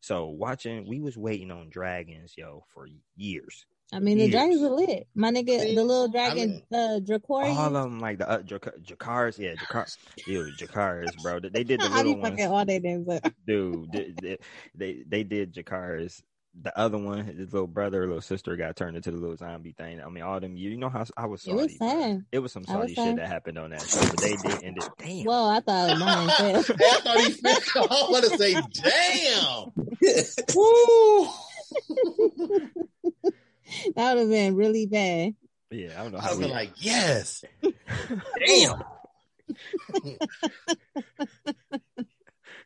S1: So watching, we was waiting on dragons, yo, for years.
S5: I mean, the
S1: Years.
S5: dragons are lit. My nigga,
S3: See,
S5: the little
S3: I
S5: dragon, uh, Dracorian.
S1: All of them, like the uh, Jac- Jakars, yeah, Jakar, ew, Jakars, bro. They did the
S5: How do
S1: little
S5: you fucking
S1: ones,
S5: all their names up?
S1: dude. They, they, they they did Jakars. The other one, his little brother or little sister got turned into the little zombie thing. I mean, all them. You know how I was Salty,
S5: It was sad.
S1: It was some
S5: I was
S1: salty shit
S5: sad.
S1: that happened on that show, but they did end it. Damn.
S5: Whoa, I thought it was mine.
S3: I thought he fell. I want to say, damn. Woo.
S5: that would have been really bad.
S1: yeah, I don't know
S3: I
S1: how
S3: was like, yes.
S6: Damn.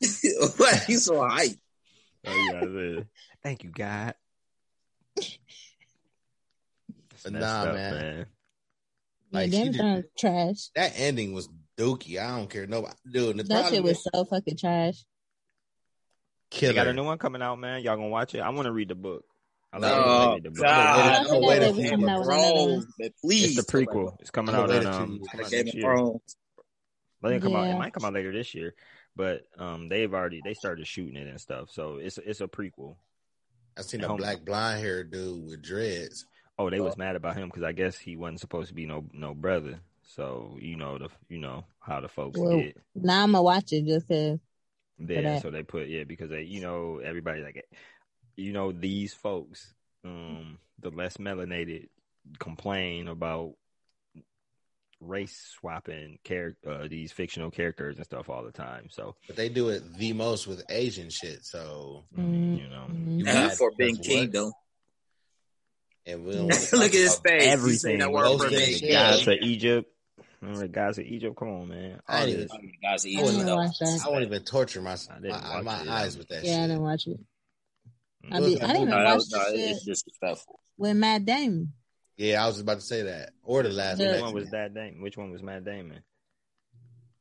S6: Why he's so hype?
S1: oh, yeah, yeah. Thank you, God. It's
S3: But
S1: messed
S3: nah,
S1: up,
S3: man.
S5: Yeah,
S3: Like, she
S5: Game of trash.
S3: That ending was dookie. I don't care. Nobody, dude. The
S5: That shit was so fucking trash.
S1: They got a new one coming out, man. Y'all gonna watch it? I want to read the book. I like
S6: Oh,
S1: read the book.
S6: God.
S3: I'm waiting
S5: I
S3: for
S5: think
S3: him.
S5: that was another one.
S6: Bro, please.
S1: It's the prequel. It's coming out
S3: gonna
S1: in um.
S3: few
S1: it's coming out
S6: Game of
S1: year.
S6: Thrones.
S1: It didn't come out. It might come out later this year, but um, they've already they started shooting it and stuff. So it's it's a prequel.
S3: I seen a black blonde hair dude with dreads.
S1: Oh, they was mad about him because I guess he wasn't supposed to be no no brother. So you know the you know how the folks
S5: Well,
S1: get.
S5: Now I'm gonna watch it just to.
S1: Yeah, so they put yeah because they you know everybody like you know these folks um the less melanated complain about race swapping character uh, these fictional characters and stuff all the time. So
S3: But they do it the most with Asian shit. So
S1: I mean, you know
S5: Mhm.
S3: Yeah.
S6: Forbidden
S3: That's what-
S6: Kingdom.
S3: and we don't
S6: Look at his face.
S1: Everything.
S6: that word
S3: Most
S6: for
S3: of that
S6: me.
S1: Gods of Egypt. Remember the Gods of Egypt? Come on, man.
S3: I
S1: All
S3: didn't even-
S6: Guys,
S5: I
S6: eat
S5: didn't
S6: stuff.
S5: watch that.
S3: I won't even torture my my, my eyes with that
S5: Yeah, I
S3: shit.
S5: didn't watch it. I,
S1: Mm.
S5: I didn't even
S6: No, that
S5: watch
S6: was,
S5: the
S6: no,
S5: shit
S6: it's disrespectful.
S5: with Matt Damon.
S3: Yeah, I was about to say that. Or the last
S5: The-
S1: Which
S3: one
S1: one was that Damon? Which one was Matt Damon?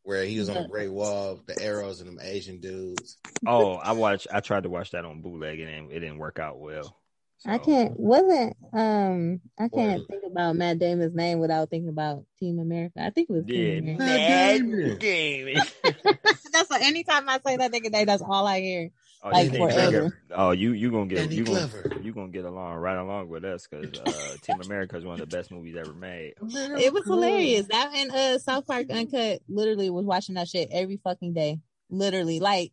S3: where he was on the
S5: The-
S3: Great Wall, the arrows and them Asian dudes.
S1: Oh, I watched. I tried to watch that on bootleg and it didn't, work out well.
S5: I can't wasn't um I can't
S3: What?
S5: think about Matt Damon's name without thinking about Team America. I think it was
S1: Yeah,
S5: Team America.
S1: Matt Damon.
S5: that's what, anytime I say that nigga name, that's all I hear.
S1: Oh,
S5: Like
S1: you
S3: Danny
S1: gonna
S5: forever.
S1: get- Oh, you you gonna get you gonna you gonna get along right along with us because uh, Team America is one of the best movies ever made.
S5: It was hilarious. That and uh South Park Uncut literally was watching that shit every fucking day. Literally, like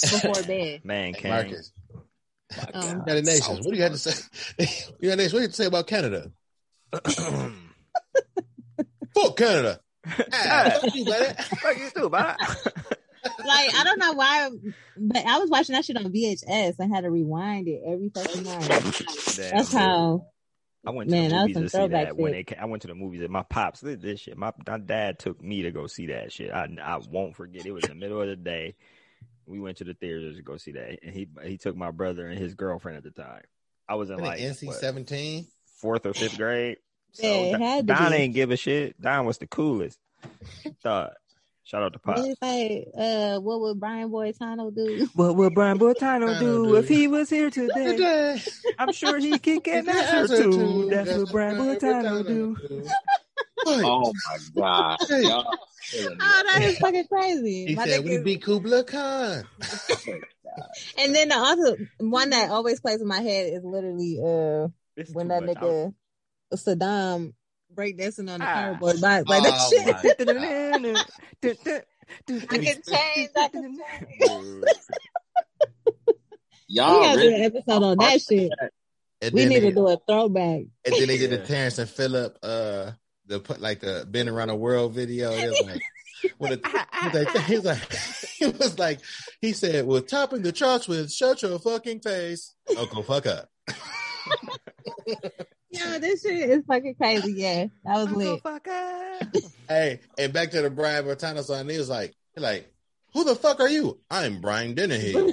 S5: before bed.
S1: Man,
S3: Hey, Marcus,
S5: Um,
S3: United Nations. What do you have to say? United Nations. What do you have to say about Canada? Fuck Canada. Ah, fuck you, buddy.
S1: Fuck you too, bye.
S5: Like I don't know why, but I was watching that shit on VHS. I had to rewind it every fucking night.
S1: Damn,
S5: That's
S1: dude.
S5: how.
S1: I went to
S5: Man,
S1: the
S5: that was
S1: movies to see
S5: throwback
S1: that when
S5: shit.
S1: they. ca- I went to the movies. And my pops did this shit. My, my dad took me to go see that shit. I I won't forget. It was the middle of the day. We went to the theaters to go see that, and he he took my brother and his girlfriend at the time. I was in like
S3: NC
S1: what,
S3: seventeen.
S1: fourth or fifth grade. So
S5: Yeah, it
S1: Don- Don ain't give a shit. Don was the coolest. Thought Shout out to
S5: What
S1: Pop.
S5: is? Uh, what would Brian Boitano do?
S1: What would Brian Boitano
S3: Boitano
S1: do
S3: do?
S1: if he was here today? I'm sure he could get an answer too. That's what Brian Boitano do.
S6: Oh my god. Y'all killing me.
S5: Oh, that is fucking crazy.
S3: He
S5: My
S3: said,
S5: nigga-
S3: "We beat Kubla Khan."
S5: and then the other one that always plays in my head is literally uh when that
S1: much.
S5: nigga Saddam breakdancing on the
S1: Ah.
S5: cardboard box. Like that
S3: Oh,
S5: shit. I can change. I can change.
S6: Y'all
S5: gotta do an episode on that shit.
S3: And
S5: We need
S3: they,
S5: to do a throwback.
S3: and then they did the Terrence and Phillip, uh, the put like the been around the world video. It was like. When it, when they, he was like, he was like, he said, "We're topping the charts with shut your fucking face, Uncle fuck up."
S5: Yeah, this shit is fucking crazy. Yeah, that was lit.
S3: Hey, and back to the Brian Boitano song. He was like, he like, who the fuck are you? I'm Brian Dennehy.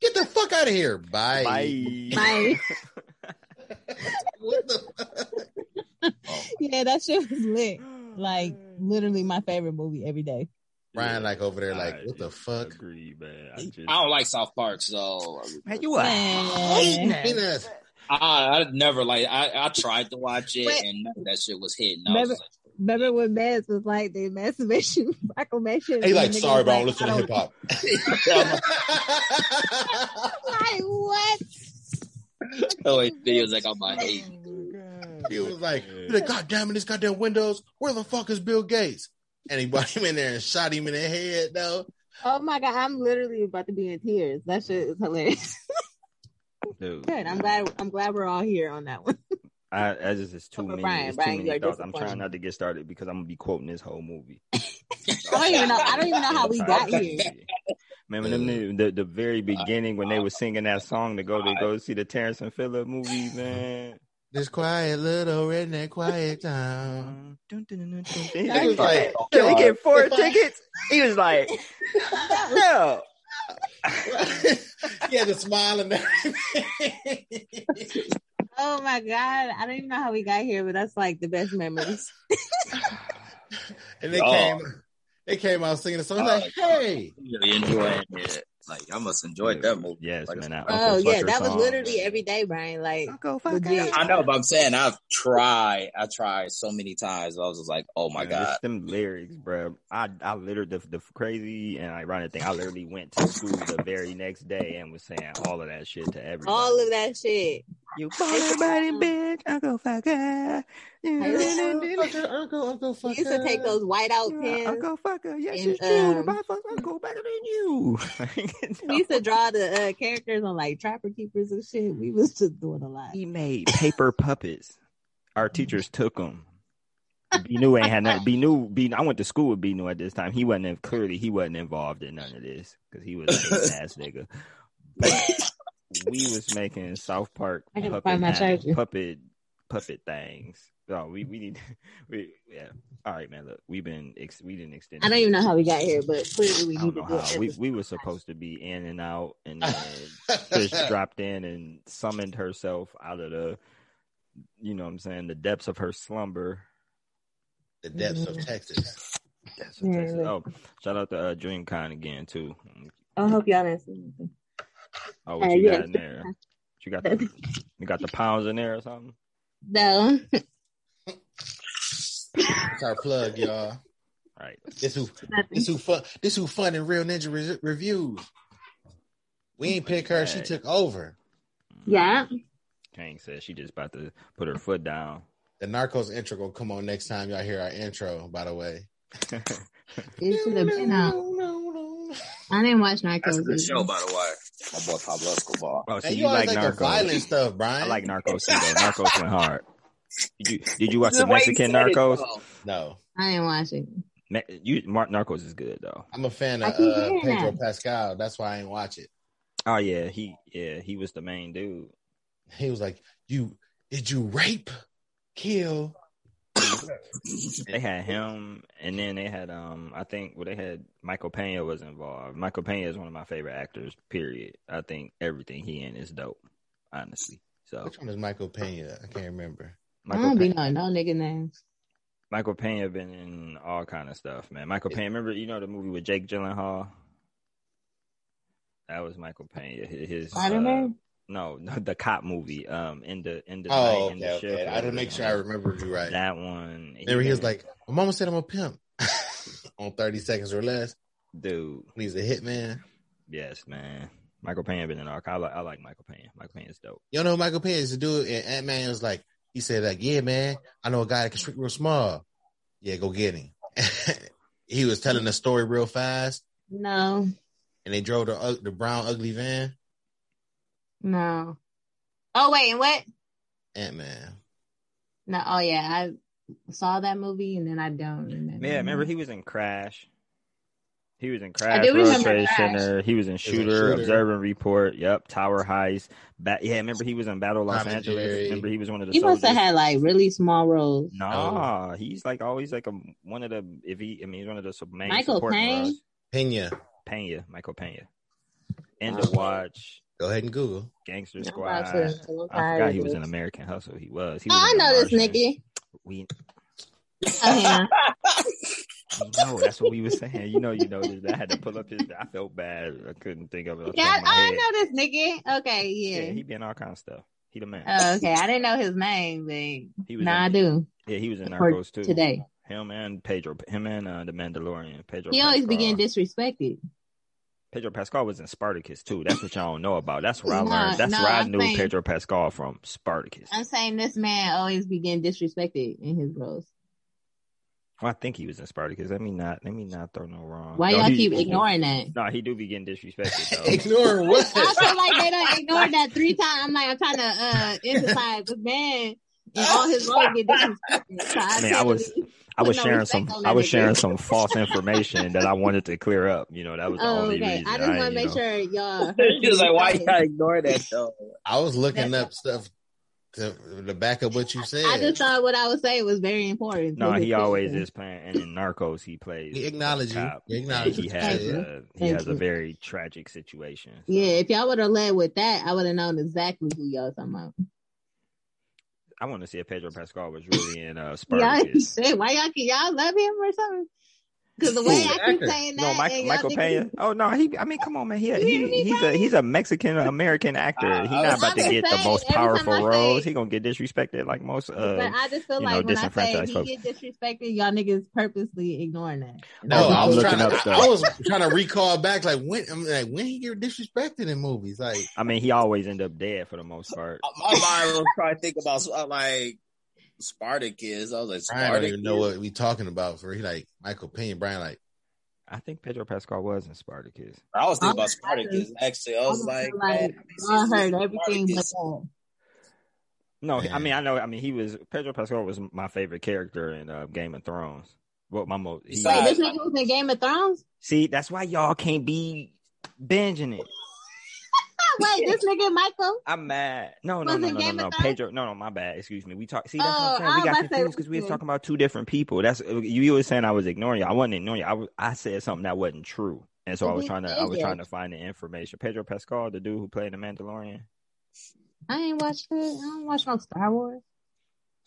S3: Get the fuck out of here. Bye.
S1: Bye.
S5: Bye.
S3: What the fuck?
S5: Yeah, that shit was lit. Like literally my favorite movie every day.
S3: Brian like over there like,
S1: I
S3: what the fuck?
S1: Agree, man. I just,
S6: I don't like South Park, so um,
S1: man, you a
S5: Man.
S3: Penis.
S6: I, I never like. I, I tried to watch it,
S5: Wait.
S6: and that shit was hitting. I was
S5: Remember-
S6: like,
S5: Remember when Meds was like the emancipation proclamation?
S3: He like,
S5: And the nigga
S3: sorry,
S5: was
S3: but I don't listen to hip hop.
S5: Like what?
S6: oh, it feels like I'm my hate.
S3: he was like, like, God damn it, this goddamn Windows. Where the fuck is Bill Gates? And he brought him in there and shot him in the head, though.
S5: Oh my god, I'm literally about to be in tears. That shit is hilarious.
S1: Dude,
S5: Good. I'm glad. I'm glad we're all here on that one.
S1: I, I just it's too
S5: But
S1: many.
S5: Brian,
S1: it's
S5: Brian,
S1: too
S5: you
S1: many
S5: are
S1: thoughts. I'm trying not to get started because I'm gonna be quoting this whole movie.
S5: I don't even know. I don't even know how we got here.
S1: Man, when them, the, the the very beginning when they were singing that song to go to go see the Terrence and Phillip movie, man.
S3: This quiet little redneck quiet town. He
S1: He
S3: was
S1: was
S3: like,
S1: like, "Can we get four tickets?" He was like, "No."
S3: He had a smile and everything.
S5: Oh my god, I don't even know how we got here, but that's like the best memories.
S3: and they
S6: Oh.
S3: came, they came out singing the song. Like, uh, hey,
S6: Really enjoying it. Like I must enjoyed that movie.
S1: Yes,
S6: Like,
S1: man. that
S5: Oh
S1: Uncle
S5: yeah,
S1: Fucker
S5: that was
S1: song,
S5: literally every day, Brian. Like
S1: Uncle
S5: legit.
S6: I know, but I'm saying I've tried. I tried so many times. I was just like, oh my
S1: Man,
S6: god.
S1: them lyrics, bro. I I literally the, the crazy and ironic thing. I literally went to school the very next day and was saying all of that shit to everybody.
S5: all of that shit.
S1: You call everybody, bitch, Uncle Fucker.
S3: Uncle, Uncle,
S5: We used to take those white out pens.
S1: Uncle Fucker. Yes,
S5: And,
S1: it's true.
S5: um,
S1: My fuck Uncle better than you.
S5: We used to draw the uh, characters on like trapper keepers and shit. We was just doing a lot.
S1: he made paper puppets. Our teachers took them. B New ain't had nothing. B New, B. I went to school with B New at this time. He wasn't in- clearly he wasn't involved in none of this because he was a ass nigga. But we was making South Park puppet
S5: find
S1: puppet puppet things. Oh, we we need we yeah. All right, man. Look, we've been ex, we didn't extend.
S5: I don't even know how we got here, but clearly we need to
S1: know
S5: do it.
S1: We we were supposed to be in and out, and then Fish dropped in and summoned herself out of the, you know, what I'm saying, the depths of her slumber.
S3: the depths of Texas.
S1: Depths of
S5: Yeah,
S1: Texas. Oh, shout out to uh, DreamCon again too.
S5: I hope y'all didn't see anything.
S1: Oh, what
S5: Uh,
S1: you
S5: yeah.
S1: got in there? You got the you got the pounds in there or something?
S5: No,
S3: That's our plug, y'all.
S1: All right.
S3: This who this who fun this who fun and real ninja re- reviews. We ain't pick her, she took over.
S5: Yeah,
S1: Kang said she just about to put her foot down.
S3: The Narcos intro gonna come on next time y'all hear our intro, by the way.
S5: it should have been out. I didn't watch Narcos.
S6: That's a good show, by the way. My boy Pablo Escobar.
S1: oh, so
S3: Hey,
S1: you,
S3: you always
S1: like
S3: like, the violent stuff, Brian.
S1: I like Narcos too. Though. Narcos went hard. Did you did you watch
S6: The
S1: the Mexican
S6: said it,
S1: Narcos?
S3: No.
S5: I didn't watch it.
S1: Me- you Mar- Narcos is good though.
S3: I'm a fan of uh, Pedro
S5: that.
S3: Pascal. That's why I ain't watch it.
S1: Oh yeah, he yeah he was the main dude.
S3: He was like, "You did you rape, kill?"
S1: They had him, and then they had um I think well they had Michael Pena was involved. Michael Pena is one of my favorite actors. Period. I think everything he in is dope. Honestly, so
S3: Which one is Michael Pena? I can't remember.
S5: I
S1: Michael
S5: don't be
S1: Pena,
S5: knowing no nigga names.
S1: Michael Pena been in all kind of stuff, man. Michael Pena, remember you know the movie with Jake Gyllenhaal? That was Michael Pena. His, his uh,
S5: Spider-Man?
S1: No, no, the cop movie. Um, in the in the
S3: Oh,
S1: night in the
S3: okay,
S1: ship.
S3: okay. I had to make sure I remembered you right.
S1: that one.
S3: Remember, he was like, "My mama said I'm a pimp." On thirty seconds or less,
S1: dude.
S3: he's a hitman.
S1: Yes, man. Michael Pena been in all. I like I like Michael Pena. Michael Pena is dope.
S3: You know, Michael Pena is to do it, and Ant Man was like, he said, like, yeah, man, I know a guy that can shrink real small. Yeah, go get him. he was telling the story real fast,
S5: No,
S3: and they drove the ug- the brown ugly van.
S5: No. Oh wait, and what?
S3: Ant Man.
S5: No, oh yeah, I saw that movie and then I don't remember.
S1: Yeah, remember he was in Crash. He was in Crash,
S5: do remember
S1: Trade
S5: Crash.
S1: Center. Uh, he was in Shooter,
S3: Shooter.
S1: Observe Report. Yep, Tower Heist. Ba- yeah, remember he was in Battle Los
S3: Tom
S1: Angeles. Remember he was one of the
S5: He must have had like really small roles.
S1: Nah, oh. he's like always like a one of the if he I mean he's one of the main
S5: Michael
S1: supporting
S5: Caine?
S1: roles.
S3: Pena.
S1: Pena, Michael Pena. End
S5: Oh.
S1: of Watch,
S3: Go ahead and Google.
S1: Gangster Squad.
S5: I'm
S1: forgot he was an American Hustle. He was. He
S5: Oh, I know this
S1: Martian.
S5: nigga.
S1: We
S5: Oh, yeah.
S1: You know, that's what we were saying. You know, you know. I had to pull up his. I felt bad. I couldn't think of it.
S5: Yeah,
S1: top of my
S5: I know this nigga. Okay,
S1: Yeah,
S5: yeah.
S1: he be in all kind of stuff. He the man.
S5: Oh, okay, I didn't know his name, but
S1: he was.
S5: now I do
S1: Yeah, he was in
S5: for
S1: Narcos too.
S5: today.
S1: Him and Pedro. Him and uh, the Mandalorian. Pedro.
S5: He always
S1: Pascal.
S5: be getting disrespected.
S1: Pedro Pascal was in Spartacus too. That's what y'all don't know about. That's where I
S5: No,
S1: learned. That's
S5: no,
S1: where I
S5: I'm
S1: knew
S5: saying-
S1: Pedro Pascal from. Spartacus.
S5: I'm saying this man always be getting disrespected in his roles.
S1: Well, I think he was in Spartacus. Let me not. Let me not throw no wrong.
S5: Why
S1: No,
S5: y'all
S1: he-
S5: keep ignoring that?
S1: No, he do be getting disrespected though.
S3: Ignore what?
S5: I feel like they don't ignore that three times. I'm like, I'm trying to uh emphasize the man and all his roles get disrespected. So I,
S1: I mean, I was-
S5: really
S1: I was
S5: no
S1: sharing some. I was sharing some false information that I wanted to clear up. You know, that was the
S5: Oh,
S1: only
S5: okay.
S1: reason.
S5: I just want to make
S1: know.
S5: sure y'all.
S6: He was like, why you gotta ignore that though?
S3: I was looking up stuff to, to back up what you said.
S5: I just thought what I was saying was very important.
S1: No, he always is playing. And in Narcos, he plays.
S3: He acknowledged
S1: a
S3: you. He acknowledged
S1: He has.
S5: You.
S1: A, he
S5: Thank
S1: has a very tragic situation. so.
S5: Yeah, if y'all would have led with that, I would have known exactly who y'all are talking about.
S1: I want to see if Pedro Pascal was really in uh,
S5: Y'all
S1: Spartacus.
S5: shit, why y'all y'all love him or something? Because the way
S3: Who,
S5: I
S3: the
S5: keep saying that,
S1: No, Michael,
S5: and
S1: Michael Pena.
S5: he-
S1: Oh no, he. I mean, come on, man. He,
S5: You
S1: he he's a he's a Mexican American actor. He's not about to
S5: I'm
S1: get the most
S5: saying, every time
S1: powerful
S5: I say-
S1: roles. He gonna get disrespected like most.
S5: but
S1: Uh,
S5: I just feel
S1: you know,
S5: like when I say
S1: disenfranchised
S5: he
S1: folks.
S5: get disrespected, y'all niggas purposely ignoring that.
S3: No, I was
S1: looking
S3: trying to.
S1: up stuff.
S3: I was trying to recall back, like when, I'm like when he get disrespected in movies. Like
S1: I mean, he always end up dead for the most part.
S6: My mind was trying to think about uh, like Spartacus. I was like,
S3: I don't even know what we talking about. For he like Michael Payne, Brian like
S1: I think Pedro Pascal was in Spartacus.
S6: I was thinking
S5: I-
S6: about Spartacus. Actually, I was
S5: I
S6: like, man,
S5: like I heard everything but
S6: Spartacus?
S5: that.
S1: No, I mean, I know. I mean, he was Pedro Pascal was my favorite character in uh, Game of Thrones. Well, my most. He,
S6: Besides-
S5: Wait, this nigga was in Game of Thrones?
S1: see, that's why y'all can't be binging it.
S5: Wait, this nigga Michael?
S1: I'm mad. No, no, no, no, no, no. Pedro. No, no, my bad. Excuse me. We talk. See, that's what
S5: Oh,
S1: I'm saying. We got
S5: about to say,
S1: confused because we was talking about two different people. That's you. You were saying I was ignoring you. I wasn't ignoring you. I was. I said something that wasn't true, and so I was trying to. I was trying to find the information. Pedro Pascal, the dude who played the Mandalorian.
S5: I ain't watched it. I don't watch no Star Wars.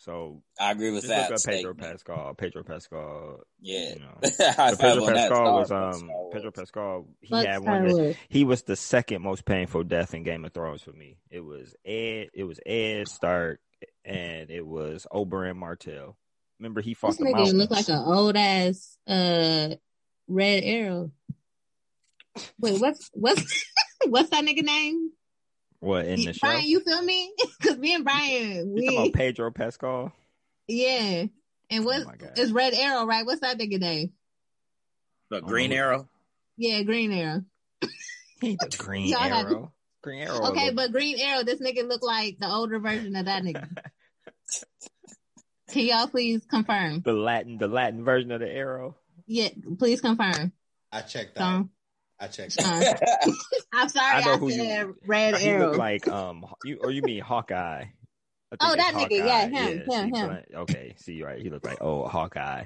S1: So
S6: I agree with that.
S1: look up Pedro. Pascal. Pedro Pascal.
S6: Yeah.
S1: You know. So Pedro Pascal was um
S6: Star
S1: Pedro Pascal. He
S5: Fuck
S1: had one. Of the, he was the second most painful death in Game of Thrones for me. It was Ed. It was Ed Stark, and it was Oberyn Martell. Remember he fought
S5: This
S1: the
S5: nigga
S1: mountains.
S5: look like an old ass uh red arrow. Wait, what's what's what's that nigga name?
S1: What in the show?
S5: Brian, you feel me? Because me and Brian,
S1: You talking
S5: we
S1: about Pedro Pascal?
S5: yeah. And what
S1: Oh my
S5: it's Red Arrow, right? What's that nigga name?
S6: The oh, Green Arrow.
S5: Yeah, Green Arrow.
S1: He ain't the Green
S5: Y'all have-
S1: Arrow. Green Arrow.
S5: Okay,
S1: look-
S5: but Green Arrow, this nigga look like the older version of that nigga. Can y'all please confirm?
S1: the Latin, the Latin version of the arrow.
S5: Yeah, please confirm.
S3: I checked out.
S5: So,
S3: I checked
S5: uh, I'm sorry,
S1: I
S5: I,
S1: know who
S5: said
S1: you-
S5: Red
S1: He
S5: Arrow.
S1: look like um, you or you mean Hawkeye?
S5: Oh,
S1: it's
S5: that nigga, yeah,
S1: Hawkeye.
S5: him, him,
S1: see,
S5: him.
S1: but- Okay, see, right, he looked like oh Hawkeye.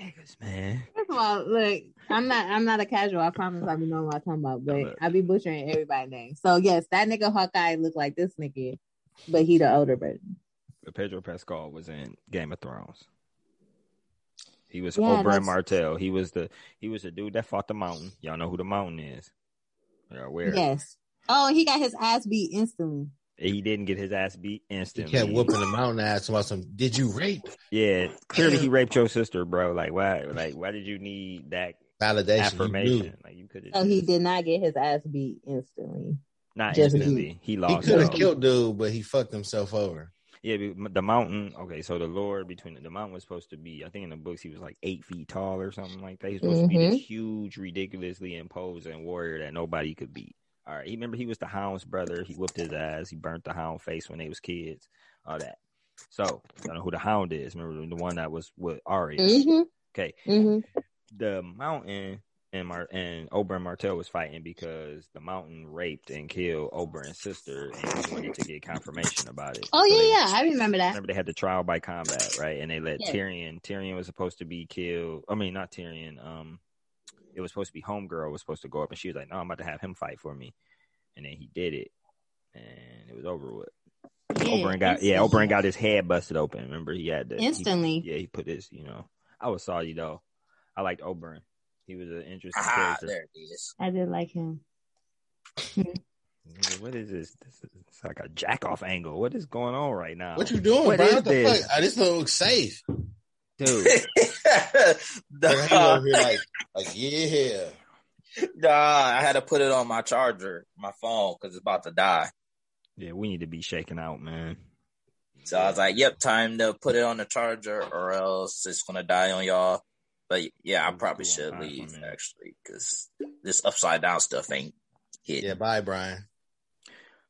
S1: Niggas, man.
S5: First of all, look, I'm not I'm not a casual. I promise I be knowing what I'm talking about, but
S1: Look.
S5: I be butchering everybody's name. So yes, that nigga Hawkeye look like this nigga, but he the older version.
S1: But Pedro Pascal was in Game of Thrones. He was
S5: Yeah,
S1: Oberyn Martell. He was the he was the dude that fought the mountain. Y'all know who the mountain is. You're aware.
S5: Yes. Oh, he got his ass beat instantly.
S1: He didn't get his ass beat instantly.
S3: He kept whooping the mountain ass about some. Did you rape?
S1: Yeah, clearly he raped your sister, bro. Like why? Like why did you need that
S3: Validation. You knew.
S1: affirmation? Like you could have.
S5: So he did not get his ass beat instantly.
S1: not
S5: just
S1: instantly. He
S3: He
S1: lost.
S3: He could have killed dude, but he fucked himself over.
S1: Yeah, the mountain. Okay, so the Lord between the, the mountain was supposed to be. I think in the books he was like eight feet tall or something like that. He's supposed to be this huge, ridiculously imposing warrior that nobody could beat. All right, he remember he was the Hound's brother. He whooped his ass. He burnt the Hound face when they was kids. All that. So I don't know who the Hound is. Remember the one that was with Arya.
S5: Mm-hmm.
S1: Okay,
S5: Mm-hmm.
S1: the mountain and Mar- and Oberyn Martell was fighting because the mountain raped and killed Oberyn's sister, and he wanted to get confirmation about it.
S5: Oh
S1: So
S5: yeah,
S1: they-
S5: yeah, I remember that.
S1: Remember they had the trial by combat, right? And they let
S5: Yeah.
S1: Tyrion. Tyrion was supposed to be killed. I mean, not Tyrion. Um, it was supposed to be Homegirl was supposed to go up, and she was like, "No, I'm about to have him fight for me," and then he did it, and it was over with. Oberyn got yeah,
S5: instantly.
S1: Oberyn got his head busted open. Remember he had the he-
S5: Instantly.
S1: yeah, he put his. You know, I was sorry though. I liked Oberyn. He was an interesting
S6: Ah,
S1: character.
S6: there it is.
S5: I did like him.
S1: What is this? This is it's like a jack off angle. What is going on right now?
S3: What you doing,
S1: What
S3: bro? What the
S1: this?
S3: fuck? This don't look safe.
S1: dude?
S3: Like, over here like, like, yeah.
S6: Nah, I had to put it on my charger, my phone, because it's about to die.
S1: yeah, we need to be shaken out, man.
S6: So I was like, "Yep, time to put it on the charger, or else it's gonna die on y'all." But yeah, I probably
S1: cool.
S6: should leave
S1: man.
S6: actually, because this upside down stuff ain't hitting.
S3: Yeah, bye, Brian.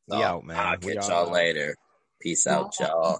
S1: We
S6: So,
S1: out, man.
S6: I'll
S1: We
S6: catch y'all later. Peace out, y'all.